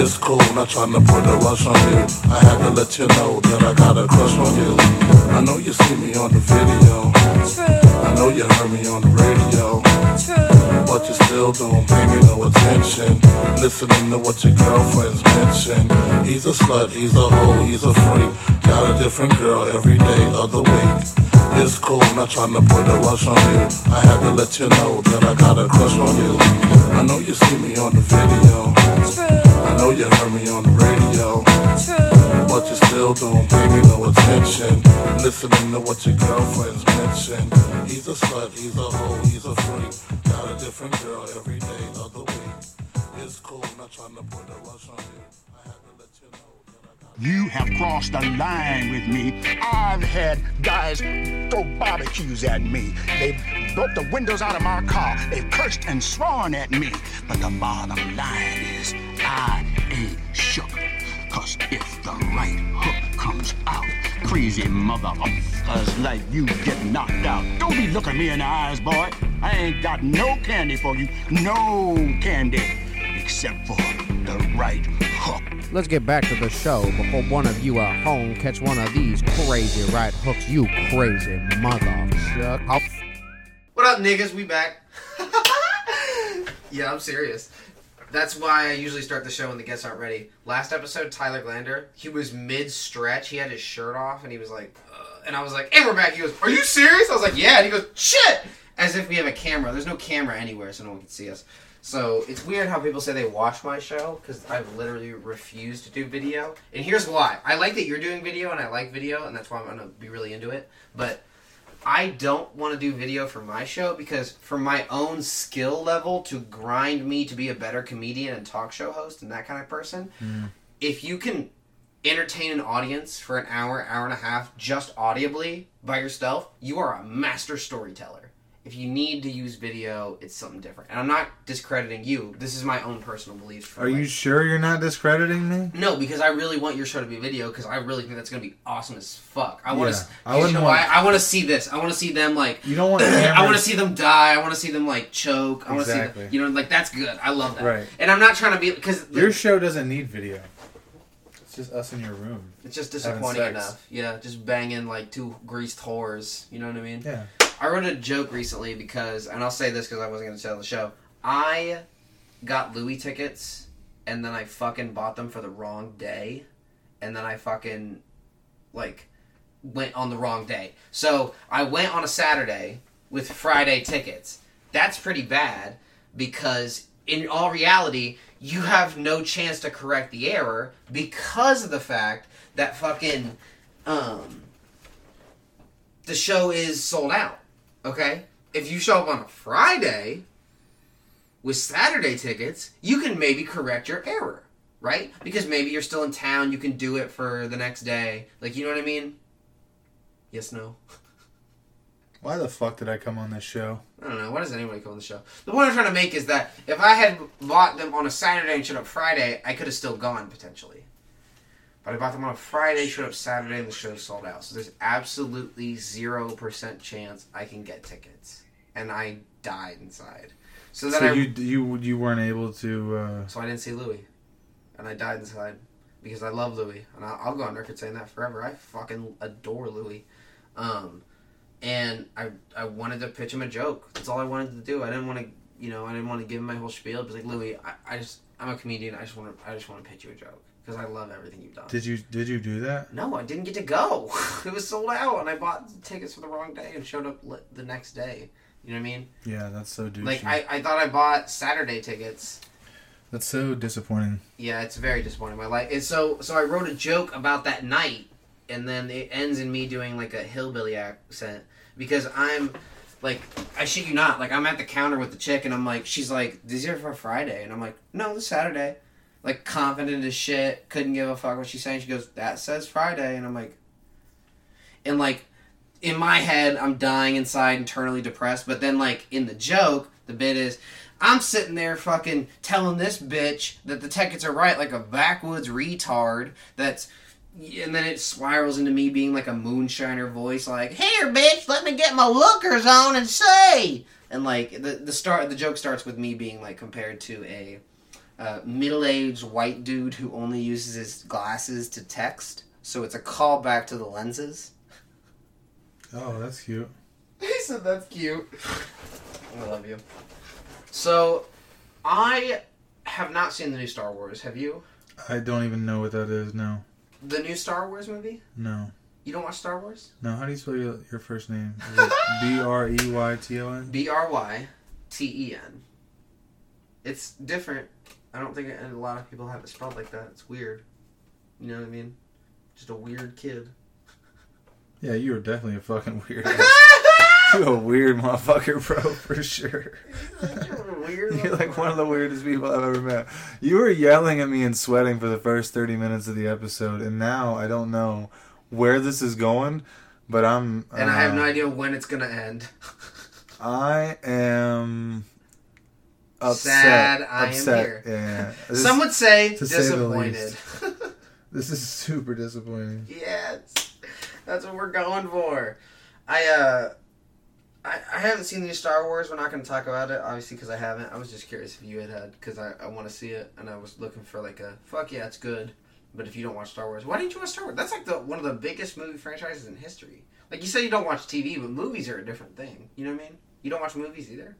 It's cool, not trying to put a rush on you. I had to let you know that I got a crush on you. I know you see me on the video. True. I know you heard me on the radio. True. But you still don't pay me no attention. Listening to what your girlfriends mention. He's a slut, he's a hoe, he's a freak. Got a different girl every day of the week. It's cool, not trying to put a rush on you. I had to let you know that I got a crush on you. I know you see me on the video. I know you heard me on the radio. But you still don't pay me no attention. Listening to what your girlfriends mention. He's a slut, he's a hoe, he's a freak. Got a different girl every day of the week. It's cool, I'm not trying to put a rush on you. You have crossed the line with me. I've had guys throw barbecues at me. They've broke the windows out of my car. They've cursed and sworn at me. But the bottom line is, I ain't shook. Cause if the right hook comes out, crazy motherfuckers like you get knocked out. Don't be looking me in the eyes, boy. I ain't got no candy for you. No candy. Except for the right hook. Let's get back to the show before one of you at home catch one of these crazy right hooks. You crazy motherfucker. What up, niggas? We back. yeah, I'm serious. That's why I usually start the show when the guests aren't ready. Last episode, Tyler Glander, he was mid stretch. He had his shirt off, and he was like, uh, and I was like, "Hey, we're back." He goes, "Are you serious?" I was like, "Yeah." And he goes, "Shit!" As if we have a camera. There's no camera anywhere, so no one can see us. So it's weird how people say they watch my show because I've literally refused to do video. And here's why: I like that you're doing video, and I like video, and that's why I'm gonna be really into it. But I don't want to do video for my show because for my own skill level to grind me to be a better comedian and talk show host and that kind of person, hmm. if you can entertain an audience for an hour, hour and a half just audibly by yourself, you are a master storyteller. If you need to use video, it's something different. And I'm not discrediting you. This is my own personal beliefs. For Are you sure you're not discrediting me? No, because I really want your show to be video because I really think that's gonna be awesome as fuck. I want Yeah, to. I wouldn't know want- why? I want to see this. I want to see them like. You don't want I want to see them die. I want to see them like choke. I want to see Exactly. them, you know like that's good. I love that. Right. And I'm not trying to be because Your show doesn't need video. It's just us in your room. It's just disappointing enough. Yeah, just banging like two greased whores. You know what I mean? Yeah. I wrote a joke recently because, and I'll say this because I wasn't going to tell the show. I got Louis tickets, and then I fucking bought them for the wrong day, and then I fucking like went on the wrong day. So I went on a Saturday with Friday tickets. That's pretty bad because in all reality, you have no chance to correct the error because of the fact that fucking um the show is sold out. Okay? If you show up on a Friday with Saturday tickets, you can maybe correct your error, right? Because maybe you're still in town, you can do it for the next day. Like, you know what I mean? Yes, no. Why the fuck did I come on this show? I don't know. Why does anybody come on the show? The point I'm trying to make is that if I had bought them on a Saturday and showed up Friday, I could have still gone potentially. But I bought them on a Friday, showed up Saturday, and the show sold out. So there's absolutely zero percent chance I can get tickets, and I died inside. So So, I you you you weren't able to. Uh, so I didn't see Louis, and I died inside because I love Louis, and I'll, I'll go on record saying that forever. I fucking adore Louis, um, and I I wanted to pitch him a joke. That's all I wanted to do. I didn't want to, you know, I didn't want to give him my whole spiel. But like Louis, I, I just I'm a comedian. I just want to I just want to pitch you a joke because I love everything you've done. did you did you do that? No, I didn't get to go. it was sold out, and I bought tickets for the wrong day and showed up li- the next day. You know what I mean? Yeah, that's so douchey. Like I, I thought I bought Saturday tickets. that's so disappointing. Yeah, it's very disappointing. My life. And so so I wrote a joke about that night, and then it ends in me doing like a hillbilly accent because I'm like I shit you not. Like I'm at the counter with the chick, and I'm like, she's like, "These are for Friday," and I'm like, "No, this Saturday." Like confident as shit, couldn't give a fuck what she's saying. She goes, "That says Friday," and I'm like, and like in my head, I'm dying inside, internally depressed. But then, like in the joke, the bit is, I'm sitting there fucking telling this bitch that the tickets are right, like a backwoods retard. That's, and then it spirals into me being like a moonshiner voice, like, "Here, bitch, let me get my lookers on and say." And like the the start, the joke starts with me being like compared to a uh, middle-aged white dude who only uses his glasses to text. So it's a callback to the lenses. Oh, that's cute. He said that's cute. I love you. So, I have not seen the new Star Wars. Have you? I don't even know what that is. No, The new Star Wars movie? no, You don't watch Star Wars? no. How do you spell your, your first name? B R E Y T O N? B R Y T E N. It's different. I don't think a lot of people have it spelled like that. It's weird. You know what I mean? Just a weird kid. Yeah, you were definitely a fucking weird. you a weird motherfucker, bro, for sure. You're like one of the weirdest people I've ever met. You were yelling at me and sweating for the first 30 minutes of the episode, and now I don't know where this is going, but I'm. And I have no uh, idea when it's gonna end. I am upset. Sad I am upset. here. Yeah. This- Some would say to say disappointed. this is super disappointing. Yes, that's what we're going for. I uh, I, I haven't seen the new Star Wars. We're not going to talk about it, obviously, because I haven't. I was just curious if you had had, because I, I want to see it, and I was looking for like a fuck yeah, it's good. But if you don't watch Star Wars, why didn't you watch Star Wars? That's like the one of the biggest movie franchises in history. Like you said, you don't watch TV, but movies are a different thing. You know what I mean? You don't watch movies either.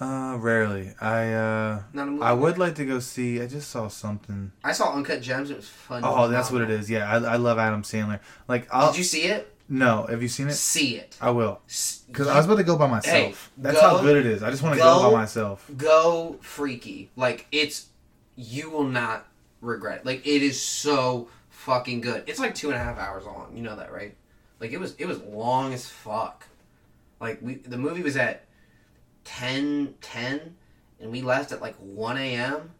Uh, rarely. I uh, Not a movie I would like to go see. I just saw something. I saw Uncut Gems. It was fun. Oh, that's what it is. Yeah, I, I love Adam Sandler. Like, I'll, Did you see it? No, have you seen it? See it. I will. Because I was about to go by myself. Hey, That's go- how good it is. I just want to go, by myself. Go freaky. Like it's you will not regret. it. Like it is so fucking good. It's like two and a half hours long. You know that, right? Like it was it was long as fuck. Like we the movie was at 10, 10 and we left at like one a.m.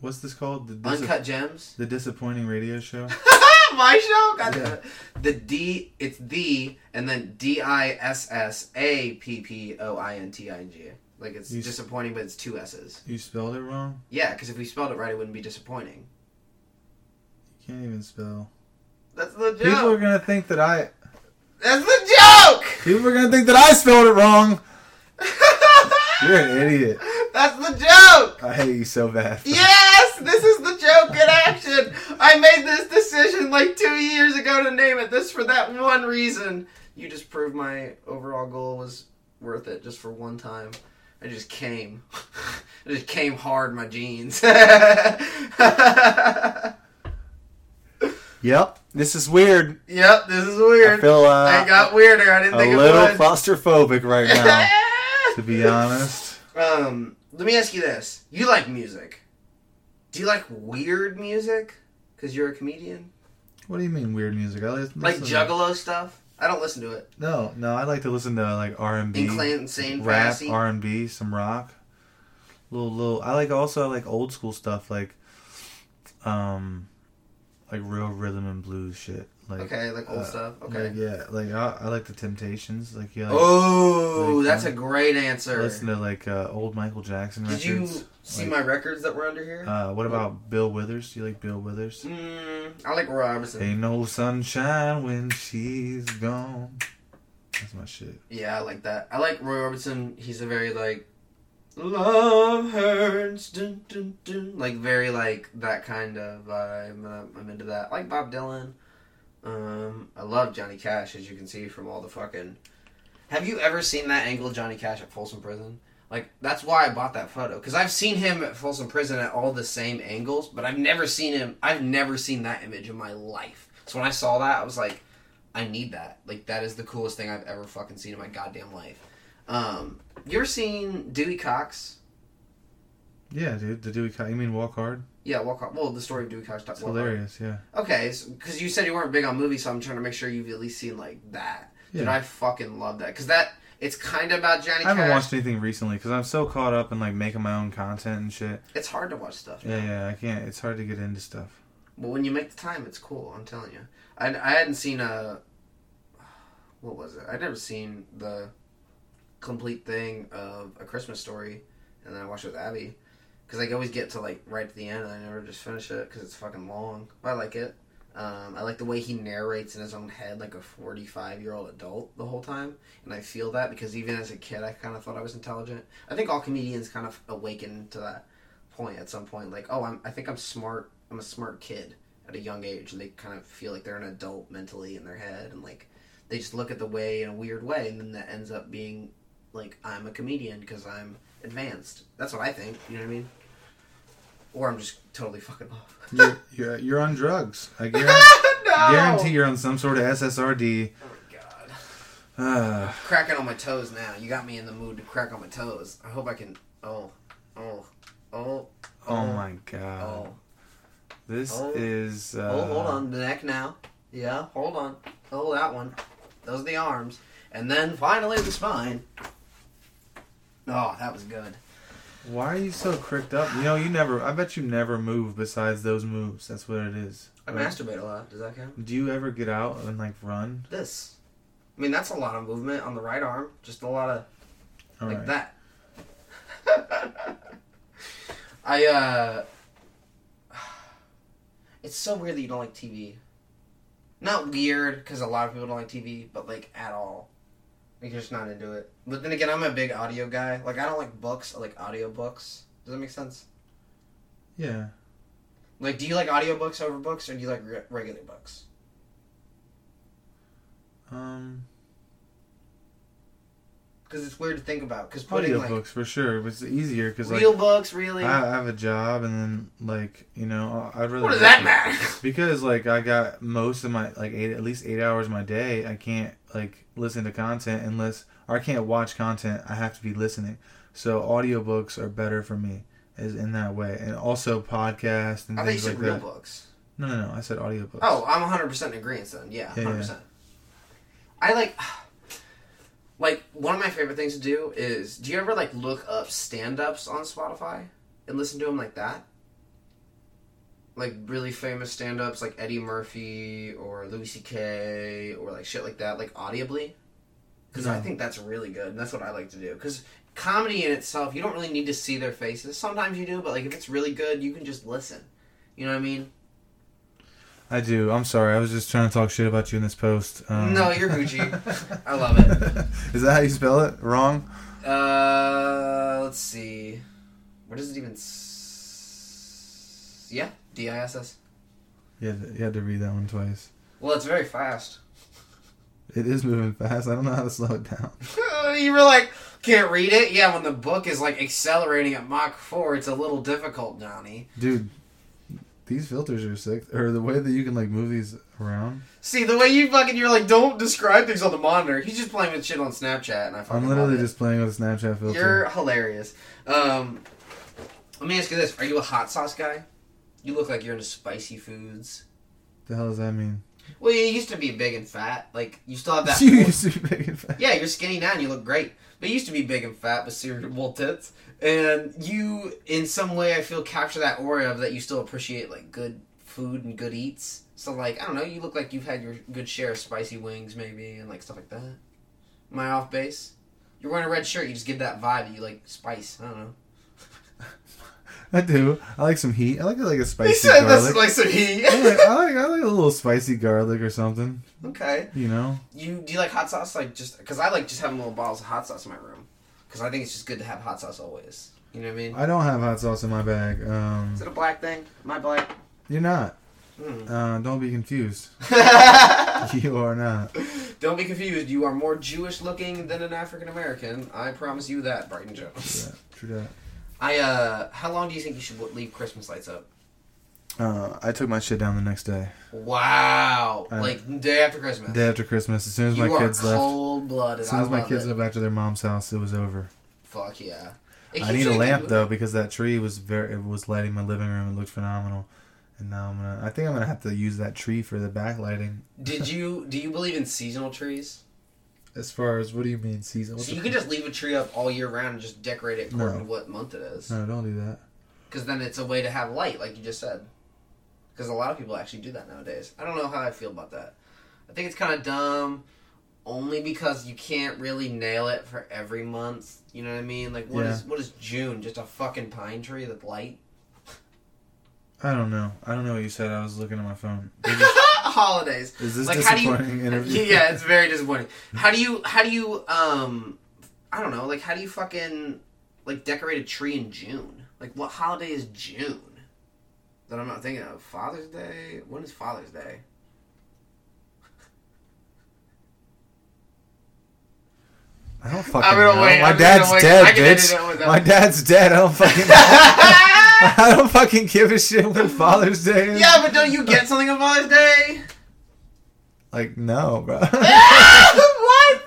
What's this called? The Uncut Gems. The disappointing radio show. My show. God Yeah. the D. It's the and then D I S S A P P O I N T I N G. Like it's You disappointing, but it's two S's. You spelled it wrong. Yeah, because if we spelled it right, it wouldn't be disappointing. You can't even spell. That's the joke. People are gonna think that I. That's the joke. People are gonna think that I spelled it wrong. You're an idiot. That's the joke. I hate you so bad. Yes, this is the joke in action. I made this decision like two years ago to name it this for that one reason. You just proved my overall goal was worth it just for one time. I just came. I just came hard in my jeans. Yep. This is weird. Yep, this is weird. I feel uh, I got weirder. I didn't a think little it would. claustrophobic right now. to be honest. Um, let me ask you this: You like music? Do you like weird music? Because you're a comedian. What do you mean weird music? I listen Like to- Juggalo stuff. I don't listen to it. No, no. I like to listen to like R and B, insane rap. R and B, some rock. Little, little. I like also I like old school stuff like, um, like real rhythm and blues shit. Like Okay, like old uh, stuff. Okay. like, yeah, like I, I like the Temptations. Like yeah. Like, Oh, like, that's uh, a great answer. Listen to like uh, old Michael Jackson Did you records. see like, my records that were under here? Uh, what about Bill Withers? Do you like Bill Withers? Mm, I like Roy Orbison. Ain't no sunshine when she's gone. That's my shit. Yeah, I like that. I like Roy Orbison. He's a very like love hurts, dun, dun, dun, like very like that kind of vibe. I'm into that. I like Bob Dylan. Um, I love Johnny Cash, as you can see from all the fucking. Have you ever seen that angle of Johnny Cash at Folsom Prison? Like that's why I bought that photo because I've seen him at Folsom Prison at all the same angles, but I've never seen him. I've never seen that image in my life. So when I saw that, I was like, I need that. Like that is the coolest thing I've ever fucking seen in my goddamn life. Um, you ever seen Dewey Cox? Yeah, dude. The Dewey Cox. You mean Walk Hard? Yeah, Walk Hard. Well, the story of Dewey Cox. It's hilarious. Yeah. Okay, because you said you weren't big on movies, so I'm trying to make sure you've at least seen like that. Dude, Yeah. I fucking love that because that it's kind of about Johnny I haven't Cash. watched anything recently because I'm so caught up in like making my own content and shit. It's hard to watch stuff. Yeah, yeah. I can't. It's hard to get into stuff. But when you make the time, it's cool. I'm telling you. I, I hadn't seen a. What was it? I'd never seen the complete thing of A Christmas Story, and then I watched it with Abby. Because I always get to like right at the end, and I never just finish it because it's fucking long. But I like it. Um, I like the way he narrates in his own head like a 45 year old adult the whole time. And I feel that because even as a kid, I kind of thought I was intelligent. I think all comedians kind of awaken to that point at some point. Like, oh, I'm, I think I'm smart. I'm a smart kid at a young age. And they kind of feel like they're an adult mentally in their head. And like, they just look at the way in a weird way. And then that ends up being like, I'm a comedian because I'm advanced. That's what I think. You know what I mean? Or I'm just totally fucking off. You're you're, you're on drugs. I guarantee, No! guarantee you're on some sort of SSRD. Oh my god. cracking on my toes now. You got me in the mood to crack on my toes. I hope I can. Oh, oh, oh. oh my god. Oh. This Oh. is. Uh, oh, hold on. The neck now. Yeah, hold on. Oh, that one. Those are the arms. And then finally the spine. Oh, that was good. Why are you so cricked up? You know, you never. I bet you never move besides those moves. That's what it is. I Right? masturbate a lot. Does that count? Do you ever get out and like run? This. I mean, that's a lot of movement on the right arm. Just a lot of All like right. that. I uh It's so weird that you don't like TV. Not weird because a lot of people don't like TV, but like at all. Like you're just not into it. But then again, I'm a big audio guy. Like I don't like books. I like audio books. Does that make sense? Yeah. Like, do you like audiobooks over books, or do you like re- regular books? Um. Because it's weird to think about. Because putting like Audiobooks for sure, but it's easier because like real books, really. I, I have a job, and then like you know, I'd rather. What does that matter? Because like I got most of my like eight at least eight hours of my day. I can't like listen to content unless or I can't watch content. I have to be listening. So audiobooks are better for me is in that way, and also podcasts and I thought you things said like real that. books. No, no, no. I said audiobooks. Oh, I'm 100 percent in agreement then. Yeah, Yeah, 100. percent I like, like one of my favorite things to do is. Do you ever like look up stand-ups on Spotify and listen to them like that? like really famous stand-ups like Eddie Murphy or Louis C.K. or like shit like that, like audibly, because I think that's really good, and that's what I like to do. Because comedy in itself, you don't really need to see their faces. Sometimes you do, but like if it's really good, you can just listen. You know what I mean? I do. I'm sorry. I was just trying to talk shit about you in this post. Um, No, you're Gucci. I love it. Is that how you spell it? Wrong? Uh, let's see. Where does it even? S- yeah, D I S S. Yeah, you had to read that one twice. Well, it's very fast. It is moving fast. I don't know how to slow it down. you were like, can't read it? Yeah, when the book is like accelerating at Mach 4, it's a little difficult, Johnny. Dude, these filters are sick. Or the way that you can like move these around. See, the way you fucking, you're like, don't describe things on the monitor. He's just playing with shit on Snapchat, and I fucking I'm literally love it. just playing with a Snapchat filter. You're hilarious. Um, let me ask you this: Are you a hot sauce guy? You look like you're into spicy foods. the hell does that mean? Well, you used to be big and fat. Like you still have that. You used to be big and fat. Yeah, you're skinny now and you look great. But used to be big and fat with cerebral tits. And you, in some way, I feel capture that aura of that you still appreciate like good food and good eats. So like I don't know, you look like you've had your good share of spicy wings maybe and like stuff like that. Am I off base? You're wearing a red shirt. You just give that vibe. You like spice. I don't know. I do. I like some heat. I like like a spicy said garlic. that's like some heat. I, like, I like I like a little spicy garlic or something. Okay. You know. You do you like hot sauce? Like just because I like just having little bottles of hot sauce in my room because I think it's just good to have hot sauce always. You know what I mean? I don't have hot sauce in my bag. Um, Is it a black thing? Am I black? you're not. Hmm. Uh, don't be confused. you are not. Don't be confused. You are more Jewish looking than an African American. I promise you that, Brighton Jones. True that. I uh, how long do you think you should leave Christmas lights up? Uh, I took my shit down the next day. Wow, Uh, like day after Christmas. Day after Christmas, as soon as You my kids left, cold-blooded. as soon as I my kids it. went back to their mom's house, it was over. Fuck yeah. I need a lamp though because that tree was very it was lighting my living room. It looked phenomenal, and now I'm gonna. I think I'm gonna have to use that tree for the backlighting. Did you do you believe in seasonal trees? As far as what do you mean season? What So you can just leave a tree up all year round and just decorate it according No. to what month it is. No, don't do that. Because then it's a way to have light, like you just said. Because a lot of people actually do that nowadays. I don't know how I feel about that. I think it's kind of dumb, only because you can't really nail it for every month. You know what I mean? Like what is Yeah. what is June? Just a fucking pine tree with light? I don't know. I don't know what you said. I was looking at my phone. Holidays. Is this like how do you? interview? Yeah, it's very disappointing. How do you? How do you? Um, I don't know. Like how do you fucking like decorate a tree in June? Like what holiday is June? That I'm not thinking of. Father's Day. When is Father's Day? I don't fucking know. wait, My I'm dad's dead, I can edit bitch. My dad's dead. I don't fucking. I don't fucking give a shit when Father's Day is. Yeah, but don't you get something on Father's Day? Like no, bro. what?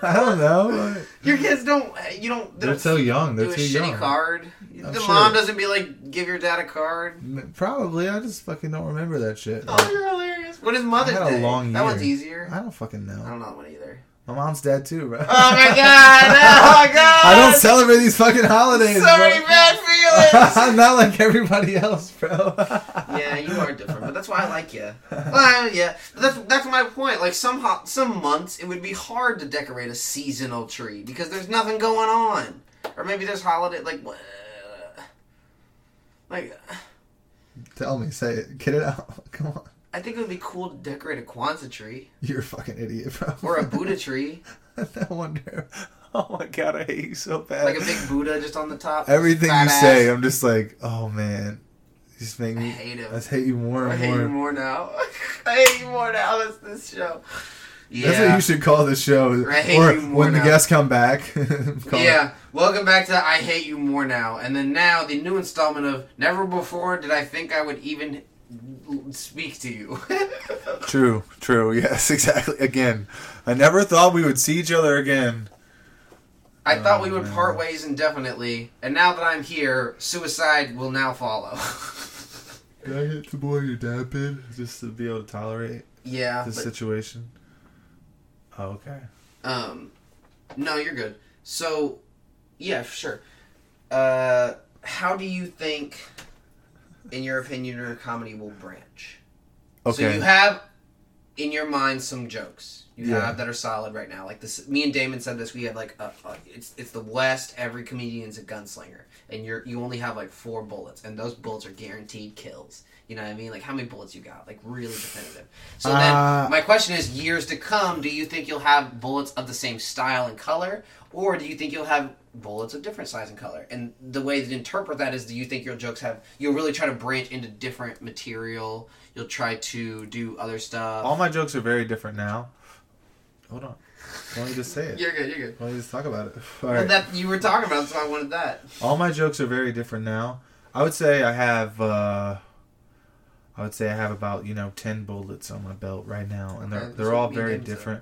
I don't know. Your kids don't. You don't. they They're don't so young. They're do a too shitty young. card. I'm the sure. mom doesn't be like, give your dad a card. Probably. I just fucking don't remember that shit. Oh, you're hilarious. What is Mother's I had a Day? long That year. one's easier. I don't fucking know. I don't know that one either. My mom's dead too, bro. Oh my god! Oh my god! I don't celebrate these fucking holidays. So bro. many bad feelings. I'm not like everybody else, bro. yeah, you are different, but that's why I like you. Well, yeah, but that's that's my point. Like some hot, some months, it would be hard to decorate a seasonal tree because there's nothing going on, or maybe there's holiday like like. Tell me, say it, get it out. Come on, I think it would be cool to decorate a Kwanzaa tree you're a fucking idiot, bro. or a Buddha tree, no wonder. Oh my god, I hate you so bad. like a big Buddha just on the top. Everything you ass. say, I'm just like, oh man, you just make me. I hate him. I hate you more and I and hate more. you more now. I hate you more now. That's this show. Yeah. That's what you should call the show. I hate or you more when the guests come back. call it- yeah, welcome back to I Hate You More Now. And then now, the new installment of Never Before Did I Think I Would Even Speak to You. True, true. Yes, exactly. Again, I never thought we would see each other again. I thought we Oh, would man. part ways indefinitely, and now that I'm here, suicide will now follow. Did I hit the boy your dad did just to be able to tolerate yeah, the but, situation? Oh, okay. um, no, you're good. So, yeah, sure. Uh, how do you think in your opinion, your comedy will branch? Okay. So you have in your mind some jokes you Yeah. have that are solid right now. Like this, me and Damon said this. We have like a, a, it's it's the West. Every comedian's a gunslinger, and you're you only have like four bullets, and those bullets are guaranteed kills. You know what I mean? Like how many bullets you got? Like really definitive. So Uh, then my question is, years to come, do you think you'll have bullets of the same style and color, or do you think you'll have bullets of different size and color? And the way to interpret that is, do you think your jokes have? You'll really try to branch into different material. You'll try to do other stuff. All my jokes are very different now. Hold on. Why don't you just say it? You're good. You're good. Why don't you just talk about it? All Well, right. that you were talking about, so I wanted that. All my jokes are very different now. I would say I have. uh I would say I have about you know ten bullets on my belt right now, and they're Okay, they're all very different.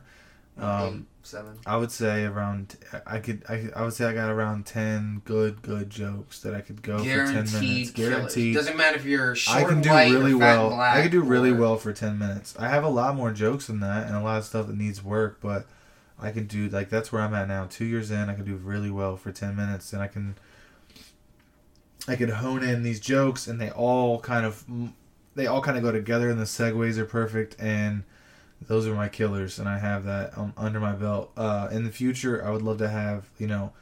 Eight, Um, seven. I would say around. I could. I, I would say I got around ten good good jokes that I could go for ten minutes. Guaranteed killers. Guaranteed. Doesn't matter if you're short I can do white really or fat well. and black. I can do really or- well for ten minutes. I have a lot more jokes than that, and a lot of stuff that needs work. But I can do like that's where I'm at now. Two years in, I can do really well for ten minutes, and I can. I can hone in these jokes, and they all kind of, they all kind of go together, and the segues are perfect, and those are my killers, and I have that um, under my belt. Uh, in the future, I would love to have you know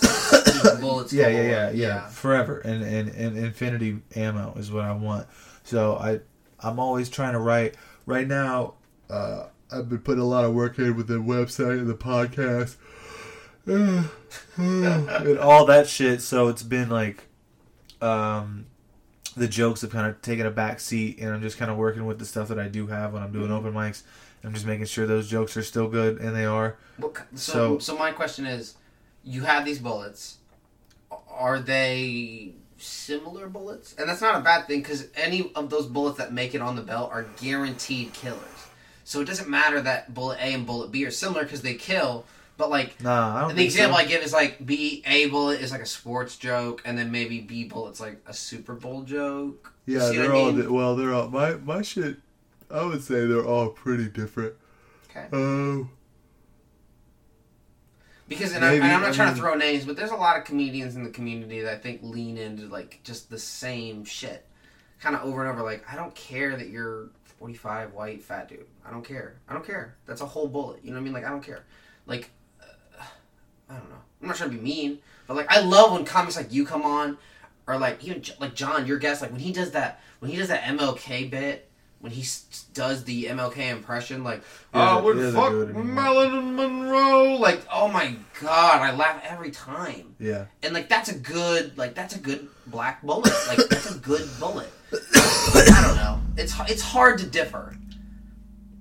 bullets. yeah, yeah, galore. yeah, yeah, forever, and, and and infinity ammo is what I want. So I, I'm always trying to write. Right now, uh, I've been putting a lot of work in with the website and the podcast, and all that shit. So it's been like, um, the jokes have kind of taken a back seat, and I'm just kind of working with the stuff that I do have when I'm doing mm-hmm. open mics. I'm just making sure those jokes are still good, and they are. Ki- so, So- so my question is, you have these bullets. Are they similar bullets? And that's not a bad thing because any of those bullets that make it on the belt are guaranteed killers. So it doesn't matter that bullet A and bullet B are similar because they kill. But like, I don't the think so. example I give is like B A bullet is like a sports joke, and then maybe B bullet's like a Super Bowl joke. Yeah, they're what I all mean? well. They're all my my shit. I would say they're all pretty different. Okay. Um, Because and, I, Maybe, and I'm not I trying mean- to throw names, but there's a lot of comedians in the community that I think lean into like just the same shit, kind of over and over. Like I don't care that you're 45 white fat dude. I don't care. I don't care. That's a whole bullet. You know what I mean? Like I don't care. Like I don't know. I'm not trying to be mean, but like I love when comics like you come on, or like even like John, your guest, like when he does that when he does that MLK bit. When he s- does the MLK impression, like, doesn't- oh, would fuck. Marilyn Monroe, like, oh my god, I laugh every time. yeah. And like that's a good like that's a good black bullet. Like that's a good bullet. I don't know. It's it's hard to differ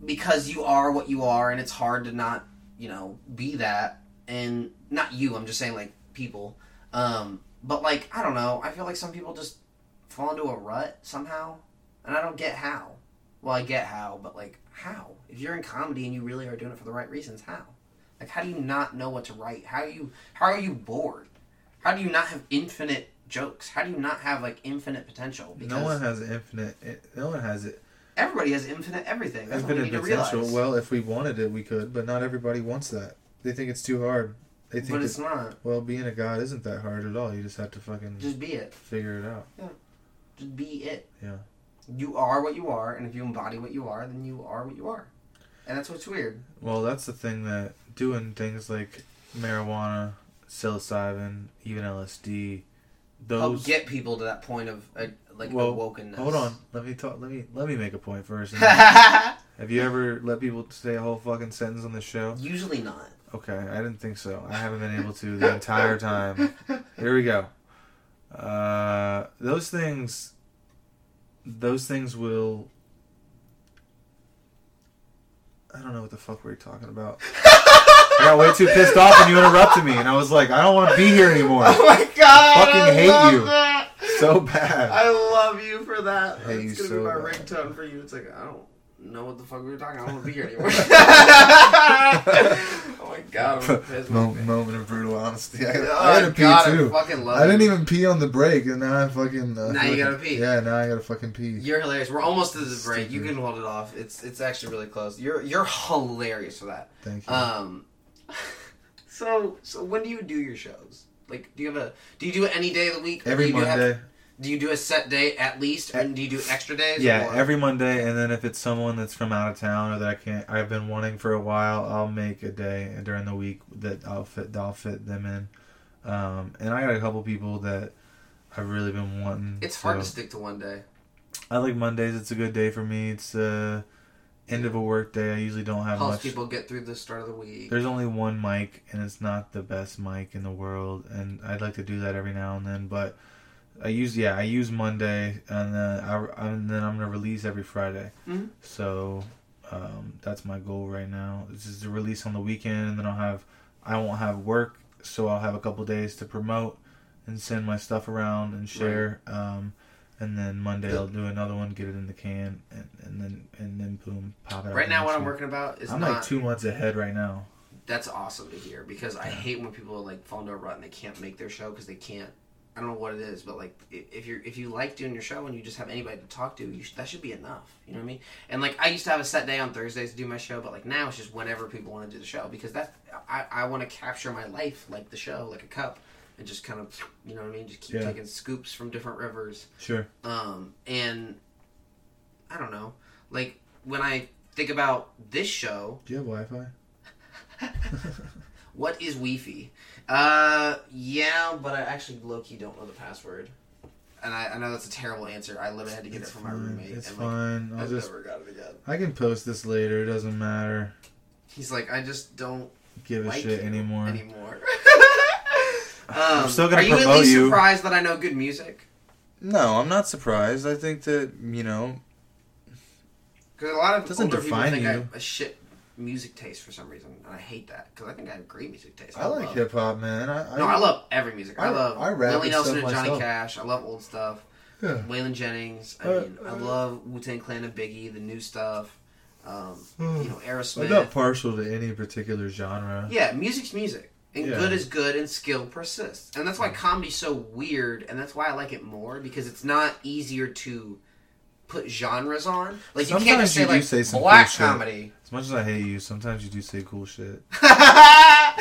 because you are what you are, and it's hard to not you know be that. And not you. I'm just saying like people. Um, but like I don't know. I feel like some people just fall into a rut somehow, and I don't get how. Well, I get how, but like how? If you're in comedy and you really are doing it for the right reasons, how? Like how do you not know what to write? How you how are you bored? How do you not have infinite jokes? How do you not have like infinite potential? No one has infinite. No one has it. everybody has infinite everything. That's we Infinite to potential. Well, if we wanted it, we could, but not everybody wants that. They think it's too hard. They think But it's it- not. Well, being a god isn't that hard at all. You just have to fucking Just be it. figure it out. Yeah. Just be it. Yeah. You are what you are, and if you embody what you are, then you are what you are. And that's what's weird. Well, that's the thing that doing things like marijuana, psilocybin, even LSD, those Help get people to that point of uh, like well, awokenness. Hold on, let me talk. Let me let me make a point first. Have you ever let people say a whole fucking sentence on the show? Usually not. Okay, I didn't think so. I haven't been able to the entire time. Here we go. Uh, those things. Those things will. I don't know what the fuck we were talking about. I got way too pissed off and you interrupted me, and I was like, I don't want to be here anymore. Oh my god! Fucking I hate love you. that. So bad. I love you for that. Hate it's you gonna be so my bad. ringtone for you. It's like I don't know what the fuck we were talking. I don't want to be here anymore. oh my god! I'm pissed. Mo- moment of brutal honesty. I, Oh, I had to pee God, I too. fucking love I didn't you. even pee on the break, and now I fucking. Uh, Now feel you gotta pee. Yeah, now I gotta fucking pee. You're hilarious. We're almost to the break. You can hold it off. It's it's actually really close. You're you're hilarious for that. Thank you. Um. So so when do you do your shows? Like, do you have a do you do it any day of the week? Every do you have- Monday. Do you do a set day at least, and do you do extra days? Yeah, or- every Monday, and then if it's someone that's from out of town or that I can't, I've been wanting for a while, I'll make a day during the week that I'll fit, that I'll fit them in. Um, and I got a couple people that I've really been wanting. It's hard to stick to one day. I like Mondays. It's a good day for me. It's the end of a work day. I usually don't have Helps much. people get through the start of the week. There's only one mic, and it's not the best mic in the world. And I'd like to do that every now and then, but I use yeah I use Monday, and then I and then I'm gonna release every Friday. Mhm. So um, that's my goal right now. This is to release on the weekend, and then I'll have I won't have work, so I'll have a couple days to promote and send my stuff around and share. Um, and then Monday I'll do another one, get it in the can, and, and then and then boom, pop it. Right now, what I'm working about is I'm not- like two months ahead right now. That's awesome to hear because I hate when people like fall into a rut and they can't make their show because they can't. I don't know what it is, but like if you're if you like doing your show and you just have anybody to talk to, you should, that should be enough. You know what I mean? And like I used to have a set day on Thursdays to do my show, but like now it's just whenever people want to do the show because that's I, I want to capture my life like the show, like a cup, and just kind of you know what I mean, just keep Yeah. taking scoops from different rivers. Sure. Um, and I don't know, like when I think about this show, Do you have Wi-Fi? what is Wi-Fi? Uh, yeah, but I actually low key don't know the password, and I, I know that's a terrible answer. I literally had to get it from my roommate. It's and, like, fine. I'll I've just. never got it again. I can post this later. It doesn't matter. He's like, I just don't Give a like shit anymore. anymore. um, I'm still gonna are you at promote least you. surprised that I know good music? No, I'm not surprised. I think that you know. Because a lot of Doesn't older people define think I you. a shit music taste for some reason, and I hate that because I think I have great music taste. I like hip hop, man. I, no, I love every music. I, I- love I rap Willie Nelson and Johnny myself. Cash. I love old stuff. Yeah. Waylon Jennings. I Uh, mean, I love Wu Tang Clan and Biggie, the new stuff. Um, you know, I'm Aerosmith. not partial to any particular genre. Yeah, music's music. And Yeah. good is good and skill persists. And that's why comedy's so weird and that's why I like it more because it's not easier to put genres on. Like you can't just say you do like say black cool shit. comedy. As much as I hate you, sometimes you do say cool shit.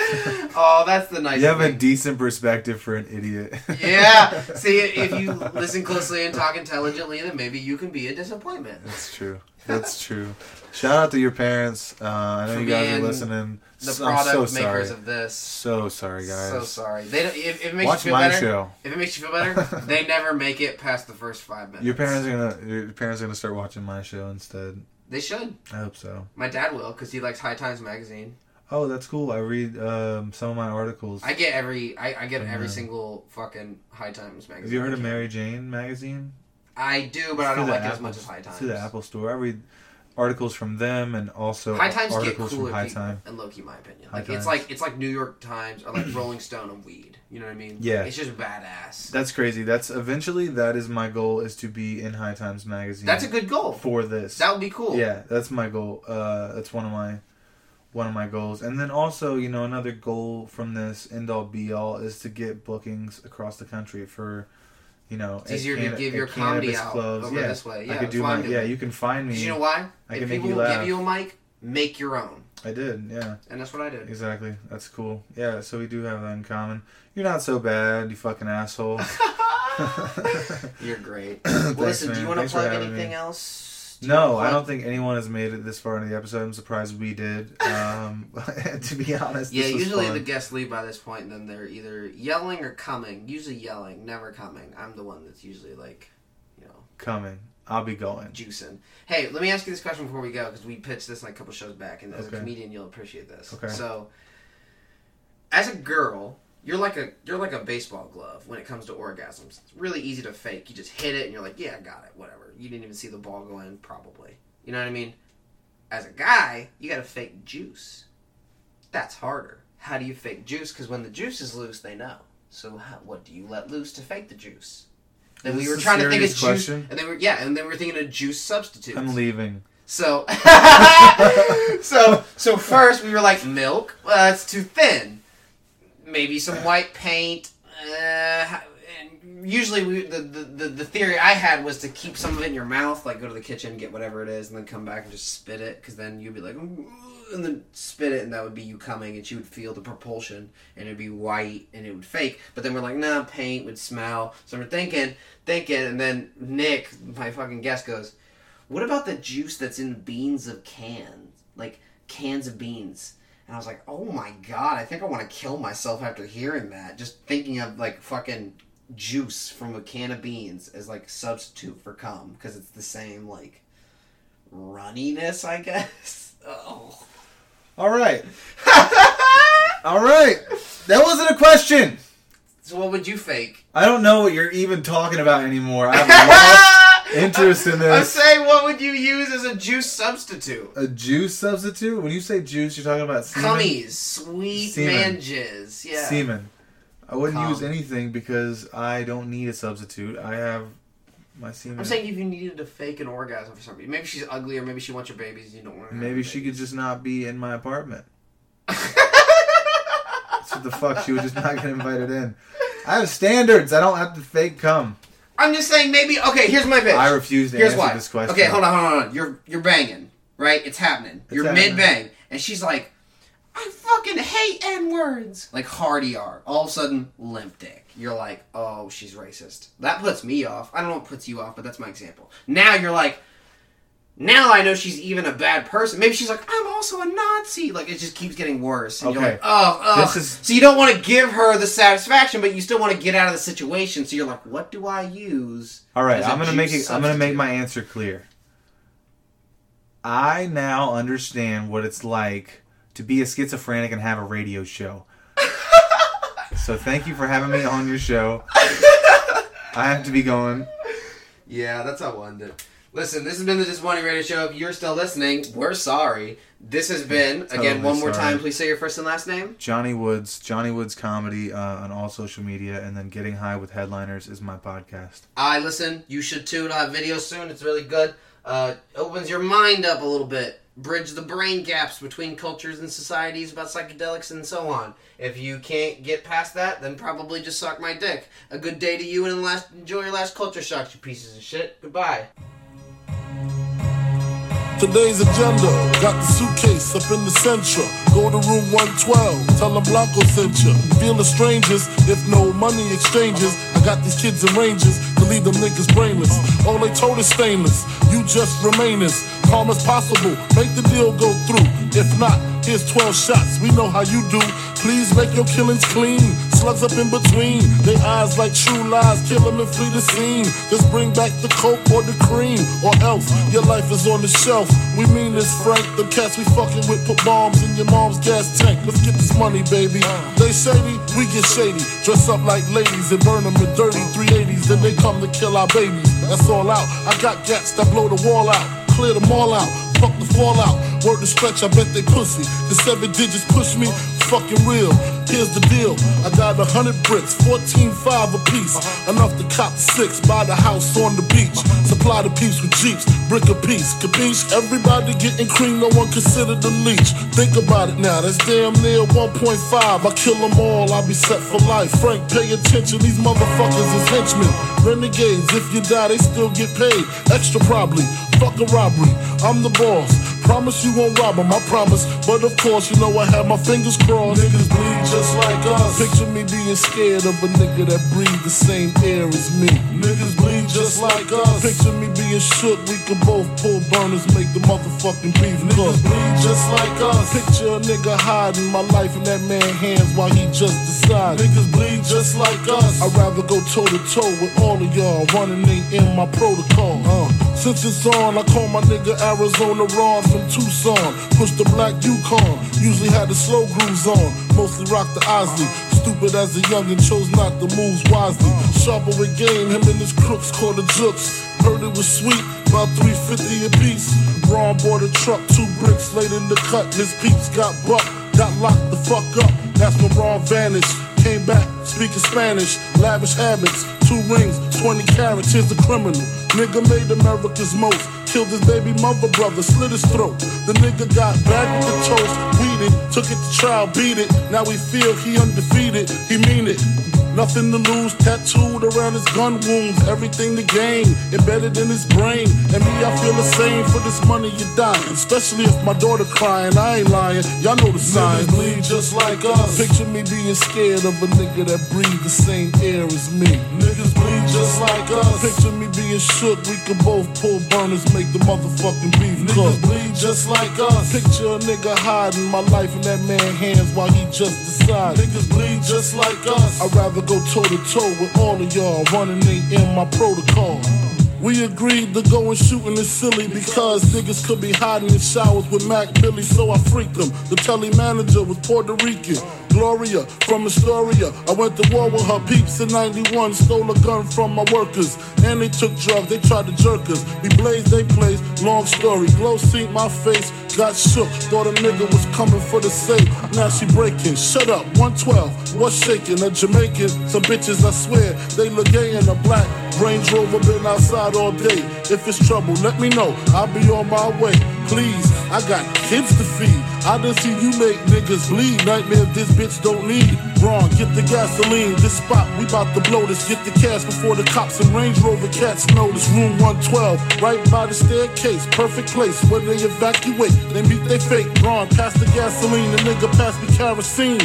oh, that's the nice you have a decent perspective for an idiot. yeah. See, if you listen closely and talk intelligently, then maybe you can be a disappointment. That's true. That's true. Shout out to your parents. Uh, I know For you guys are listening. the S- I'm product so makers sorry. of this. So sorry, guys. So sorry. They don't, if, if it makes Watch you feel my better, show. if it makes you feel better, they never make it past the first five minutes. Your parents are gonna. Your parents are gonna start watching my show instead. They should. I hope so. My dad will because he likes High Times magazine. Oh, that's cool. I read um, some of my articles. I get every I, I get every them. single fucking High Times magazine. Have you heard of Mary Jane magazine? I do, but I don't like the it as much as High Times. Through the Apple Store, I read articles from them and also High Times get articles cooler from High people, Time. and Loki, my opinion. High Like Times. it's like it's like New York Times or like Rolling Stone and weed. You know what I mean? Yeah. It's just badass. That's crazy. That's eventually that is my goal is to be in High Times magazine. That's a good goal. for this. That would be cool. Yeah, that's my goal. Uh, that's one of my one of my goals. And then also, you know, another goal from this end all be all is to get bookings across the country for, you know, It's easier to give your comedy out clubs. over yeah. this way. I Yeah, could do that's why I'm my yeah. You can find me. you know why? I if can make people you will laugh. give you a mic, make your own. I did, yeah. And that's what I did. Exactly. That's cool. Yeah, so we do have that in common. You're not so bad, you fucking asshole. You're great. Thanks, well, listen, do you want to Thanks for plug having anything me. else? No, I don't think anyone has made it this far into the episode. I'm surprised we did. Um, to be honest, Yeah, usually the guests leave by this point, and then they're either yelling or coming. Usually yelling, never coming. I'm the one that's usually like, you know, coming. I'll be going. juicing. Hey, let me ask you this question before we go, because we pitched this like a couple shows back, and as Okay. a comedian, you'll appreciate this. Okay. So, as a girl, you're like a you're like a baseball glove when it comes to orgasms. It's really easy to fake. You just hit it, and you're like, yeah, I got it, whatever. You didn't even see the ball go in, probably. You know what I mean? As a guy, you got to fake juice. That's harder. How do you fake juice? Because when the juice is loose, they know. So, how, what do you let loose to fake the juice? Then we were trying to think of juice, and then we yeah, and then we are thinking of juice substitutes. I'm leaving. So, so, so first we were like milk. Well, that's too thin. Maybe some white paint. Uh, and usually we, the, the the the theory I had was to keep some of it in your mouth, like go to the kitchen, get whatever it is, and then come back and just spit it, because then you'd be like, and then spit it, and that would be you coming, and she would feel the propulsion, and it'd be white, and it would fake. But then we're like, nah, paint would smell. So we're thinking, thinking, and then Nick, my fucking guest, goes, "What about the juice that's in beans of cans, like cans of beans?" And I was like, "Oh my god, I think I want to kill myself after hearing that. Just thinking of like fucking juice from a can of beans as like substitute for cum because it's the same like runniness, I guess." Oh. All right. All right. That wasn't a question. So what would you fake? I don't know what you're even talking about anymore. I've lost interest in I'm saying, what would you use as a juice substitute? A juice substitute? When you say juice, you're talking about semen? Cummies, sweet Semen. man jizz. Yeah. Semen. I wouldn't Cum. use anything because I don't need a substitute. I have my semen. I'm saying if you needed to fake an orgasm for some reason, maybe she's ugly or maybe she wants your babies. and You don't want her. Maybe she could just not be in my apartment. That's what the fuck. She would just not get invited in. I have standards. I don't have to fake cum. I'm just saying maybe. Okay, here's my pitch. I refuse to Here's answer why. this question. Okay, hold on, hold on, hold on. You're you're banging, right? It's happening. you're happening. mid bang, and she's like, "I fucking hate n words." Like hard er. All of a sudden, limp dick. You're like, "Oh, she's racist." That puts me off. I don't know what puts you off, but that's my example. Now you're like. Now I know she's even a bad person. Maybe she's like, I'm also a Nazi. Like it just keeps getting worse, and you're Okay. like, oh, oh. This is- So you don't want to give her the satisfaction, but you still want to get out of the situation. So you're like, what do I use? All right, I'm gonna make it. I'm gonna make my answer clear. I now understand what it's like to be a schizophrenic and have a radio show. so thank you for having me on your show. I have to be going. Yeah, that's how I wanted it. Listen, this has been the Disappointing Radio Show. If you're still listening, we're sorry. This has been, again, Totally one more sorry. time, please say your first and last name. Johnny Woods, Johnny Woods comedy uh, on all social media, and then Getting High with Headliners is my podcast. I listen. You should too. It'll have videos soon. It's really good. Uh, opens your mind up a little bit. Bridge the brain gaps between cultures and societies about psychedelics and so on. If you can't get past that, then probably just suck my dick. A good day to you and last, enjoy your last culture shocks, you pieces of shit. Goodbye. Today's agenda, got the suitcase up in the central. Go to room 112, tell them Blanco sent you. Feel the strangers, if no money exchanges. I got these kids in ranges to leave them niggas brainless. All they told is stainless, you just remain as calm as possible. Make the deal go through. If not, here's 12 shots, we know how you do. Please make your killings clean. Slugs up in between, they eyes like true lies. Kill them and flee the scene. Just bring back the coke or the cream, or else your life is on the shelf. We mean this, Frank. The cats we fucking with put bombs in your mom's gas tank. Let's get this money, baby. They shady, we get shady. Dress up like ladies and burn them in dirty 380s. Then they come to kill our babies. That's all out. I got gats that blow the wall out. Clear them all out. Fuck the fallout. Word to stretch, I bet they pussy. The seven digits push me. Fucking real. Here's the deal. I got a hundred bricks, 14 five a piece. Enough to cop six, buy the house on the beach. Supply the peeps with jeeps, brick a piece, capiche? Everybody getting cream, no one considered the leech. Think about it now, that's damn near 1.5. I kill them all, I'll be set for life. Frank, pay attention, these motherfuckers is henchmen. Renegades, if you die, they still get paid. Extra probably, fuck a robbery. I'm the boss. Promise you won't rob 'em, I promise. But of course, you know I have my fingers crossed. Niggas bleed just like us. Picture me being scared of a nigga that breathe the same air as me. Niggas bleed just like us. Picture me being shook, we could both pull burners, make the motherfucking beef cook. Niggas bleed just like us. Picture a nigga hiding my life in that man's hands while he just decided. Niggas bleed just like us. I'd rather go toe to toe with all of y'all running ain't in my protocol. Uh, since it's on, I call my nigga Arizona Ron from Tucson. Push the black Yukon. Usually had the slow grooves on. Mostly rock the Isley. Stupid as a youngin' chose not to move wisely. Sharper with game, him and his crooks called the jooks. Heard it was sweet, about 350 a piece. Ron bought a truck, two bricks laid in the cut. His peeps got bucked, got locked the fuck up. That's when Ron vanished. Came back, speaking Spanish, lavish habits, two rings, 20 carats, here's the criminal. Nigga made America's most, killed his baby mother brother, slit his throat. The nigga got back with the toast, weeded, took it to trial, beat it. Now we feel he undefeated, he mean it. Nothing to lose, tattooed around his gun wounds. Everything to gain, embedded in his brain. And me, I feel the same for this money you dying. Especially if my daughter crying, I ain't lying. Y'all know the signs. bleed just like us. Picture me being scared of a nigga that breathe the same air as me. Niggas bleed just like us. Picture me being shook. We could both pull burners, make the motherfucking beef cook. Niggas bleed just like us. Picture a nigga hiding my life in that man's hands while he just decides. Niggas bleed just like us. I'd rather go toe to toe with all of y'all running ain't in my protocol. We agreed to go and shooting is silly because niggas could be hiding in showers with Mac Billy, so I freaked them. The telly manager was Puerto Rican. Gloria from Astoria. I went to war with her peeps in 91, stole a gun from my workers. And they took drugs, they tried to jerk us. We blazed, they blazed, long story. Glow seen my face, got shook. Thought a nigga was coming for the safe. Now she breaking. Shut up, 112, what's shaking? A Jamaican, some bitches, I swear, they look gay in a black. Range Rover been outside all day. If it's trouble, let me know. I'll be on my way. Please, I got kids to feed. I done see you make niggas bleed. Nightmare this bitch don't need. Wrong, get the gasoline. This spot, we bout to blow this. Get the cash before the cops and Range Rover cats know this. Room 112, right by the staircase. Perfect place where they evacuate. They meet they fake. Wrong, pass the gasoline. The nigga pass me kerosene.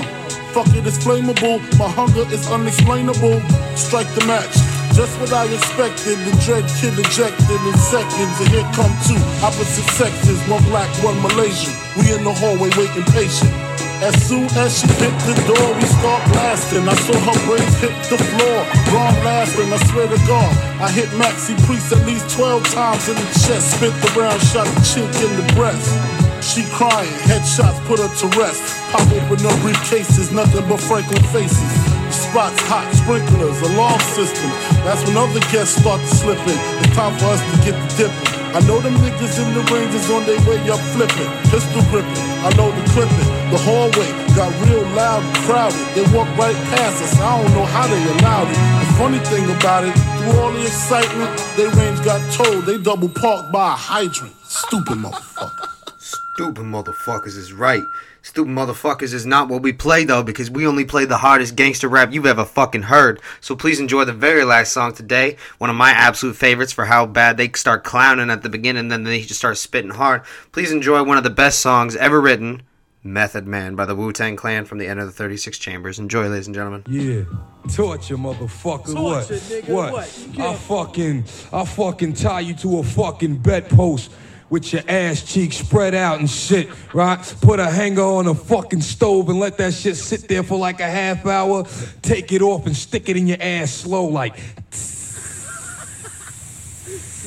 Fuck it, it's flammable. My hunger is unexplainable. Strike the match. Just what I expected, the dread kid ejected in seconds, and here come two opposite sexes, one black, one Malaysian. We in the hallway waiting patient. As soon as she hit the door, we start blasting. I saw her braids hit the floor, wrong laughing. I swear to God, I hit Maxi Priest at least 12 times in the chest, spit the round, shot the chink in the breast. She crying, headshots put her to rest. Pop open her briefcases, nothing but Franklin faces. Spots, hot sprinklers, alarm system. That's when other guests start to slip in. It's time for us to get the dipping. I know them niggas in the ranges on their way up flipping, pistol gripping. I know the clipping. The hallway got real loud and crowded. They walk right past us. I don't know how they allowed it. The funny thing about it, through all the excitement, they range got told they double parked by a hydrant. Stupid motherfucker. Stupid motherfuckers is right. Stupid motherfuckers is not what we play though, because we only play the hardest gangster rap you've ever fucking heard. So please enjoy the very last song today. One of my absolute favorites for how bad they start clowning at the beginning, then they just start spitting hard. Please enjoy one of the best songs ever written, Method Man by the Wu Tang Clan from the end of the 36 Chambers. Enjoy, ladies and gentlemen. Yeah, torture, motherfucker. Torture, what? nigga, what? what? I can't- fucking, I fucking tie you to a fucking bedpost with your ass cheeks spread out and shit, right? Put a hanger on a fucking stove and let that shit sit there for like a half hour. Take it off and stick it in your ass slow, like.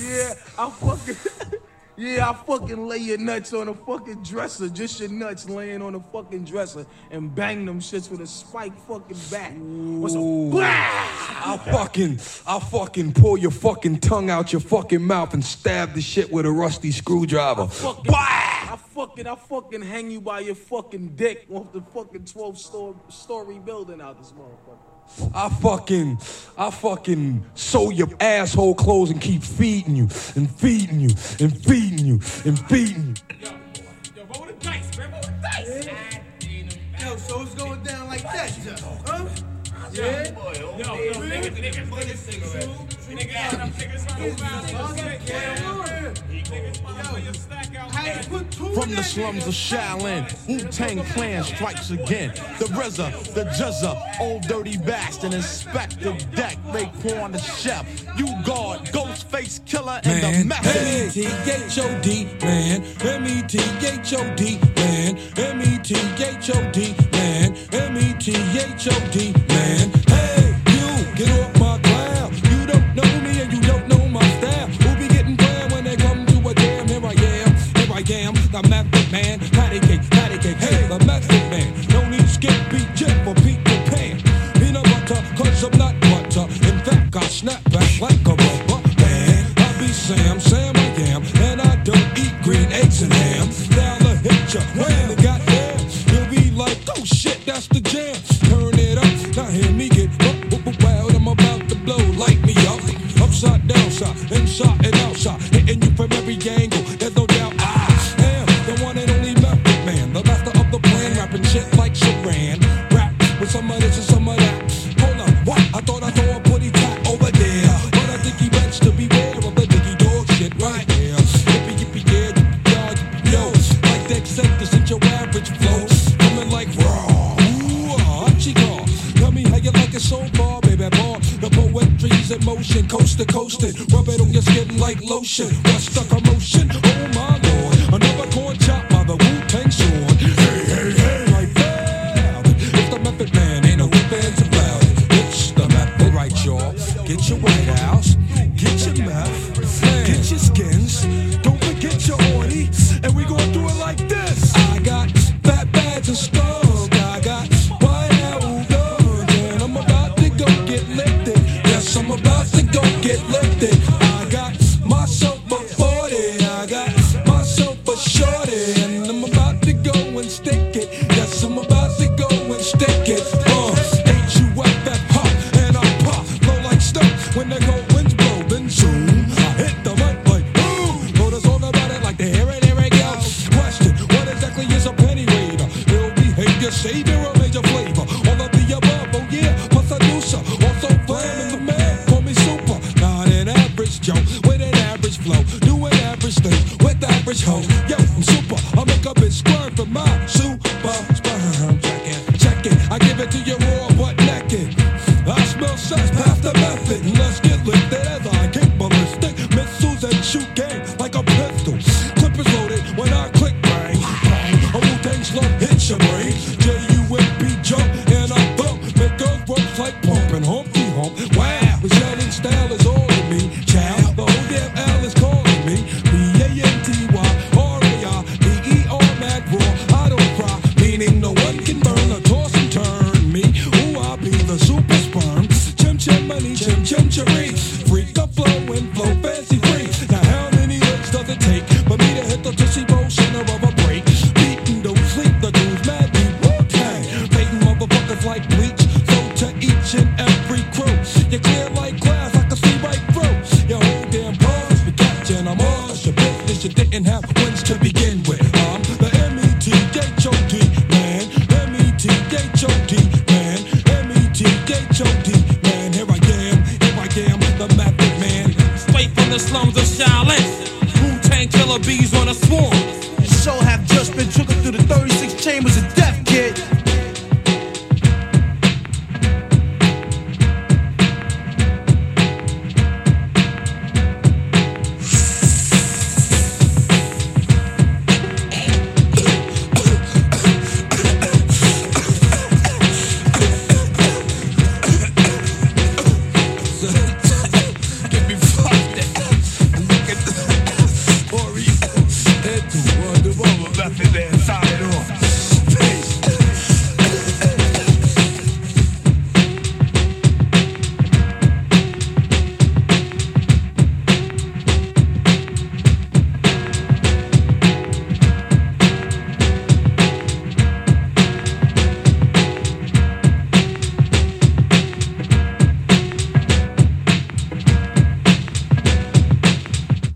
Yeah, I'm fucking. Yeah, I fucking lay your nuts on a fucking dresser, just your nuts laying on a fucking dresser, and bang them shits with a spike fucking bat. What's a I fucking, I fucking pull your fucking tongue out your fucking mouth and stab the shit with a rusty screwdriver. fucking, I fucking, I fucking hang you by your fucking dick off the fucking 12 story, story building out this motherfucker. I fucking, I fucking sew your asshole clothes and keep feeding you and feeding you and feeding you and feeding you. Yo, yo roll the dice, bro! Yo, so it's going down like that, huh? Yeah. Yo, yo, From the slums of Shaolin, Wu Tang Clan strikes again. The RZA, the GZA, Ol' Dirty Bastard, Inspectah Deck, Raekwon the Chef, you guard, Ghostface Killah, and the Man, Method. M-E-T-H-O-D, man, M-E-T-H-O-D, man, M-E-T-H-O-D, man, M-E-T-H-O-D, man. Hey, you, get off my cloud. You don't know me and you don't know my style. Who be getting down when they come to a jam? Here I am, here I am, the method man. Patty cake, patty cake, hey, the method man. No need skip, beat, jet for Peter Pan. Peanut butter, cause I'm not butter. In fact, I snap back like a rubber band. I be Sam, Sam I am, and I don't eat green eggs and ham. Now the hit ya, when it got there, you'll be like, oh shit, that's the jam. inside and outside, hitting you from every angle. in motion, coast to coasting. Rub it on your skin like lotion. What's the on motion? Oh my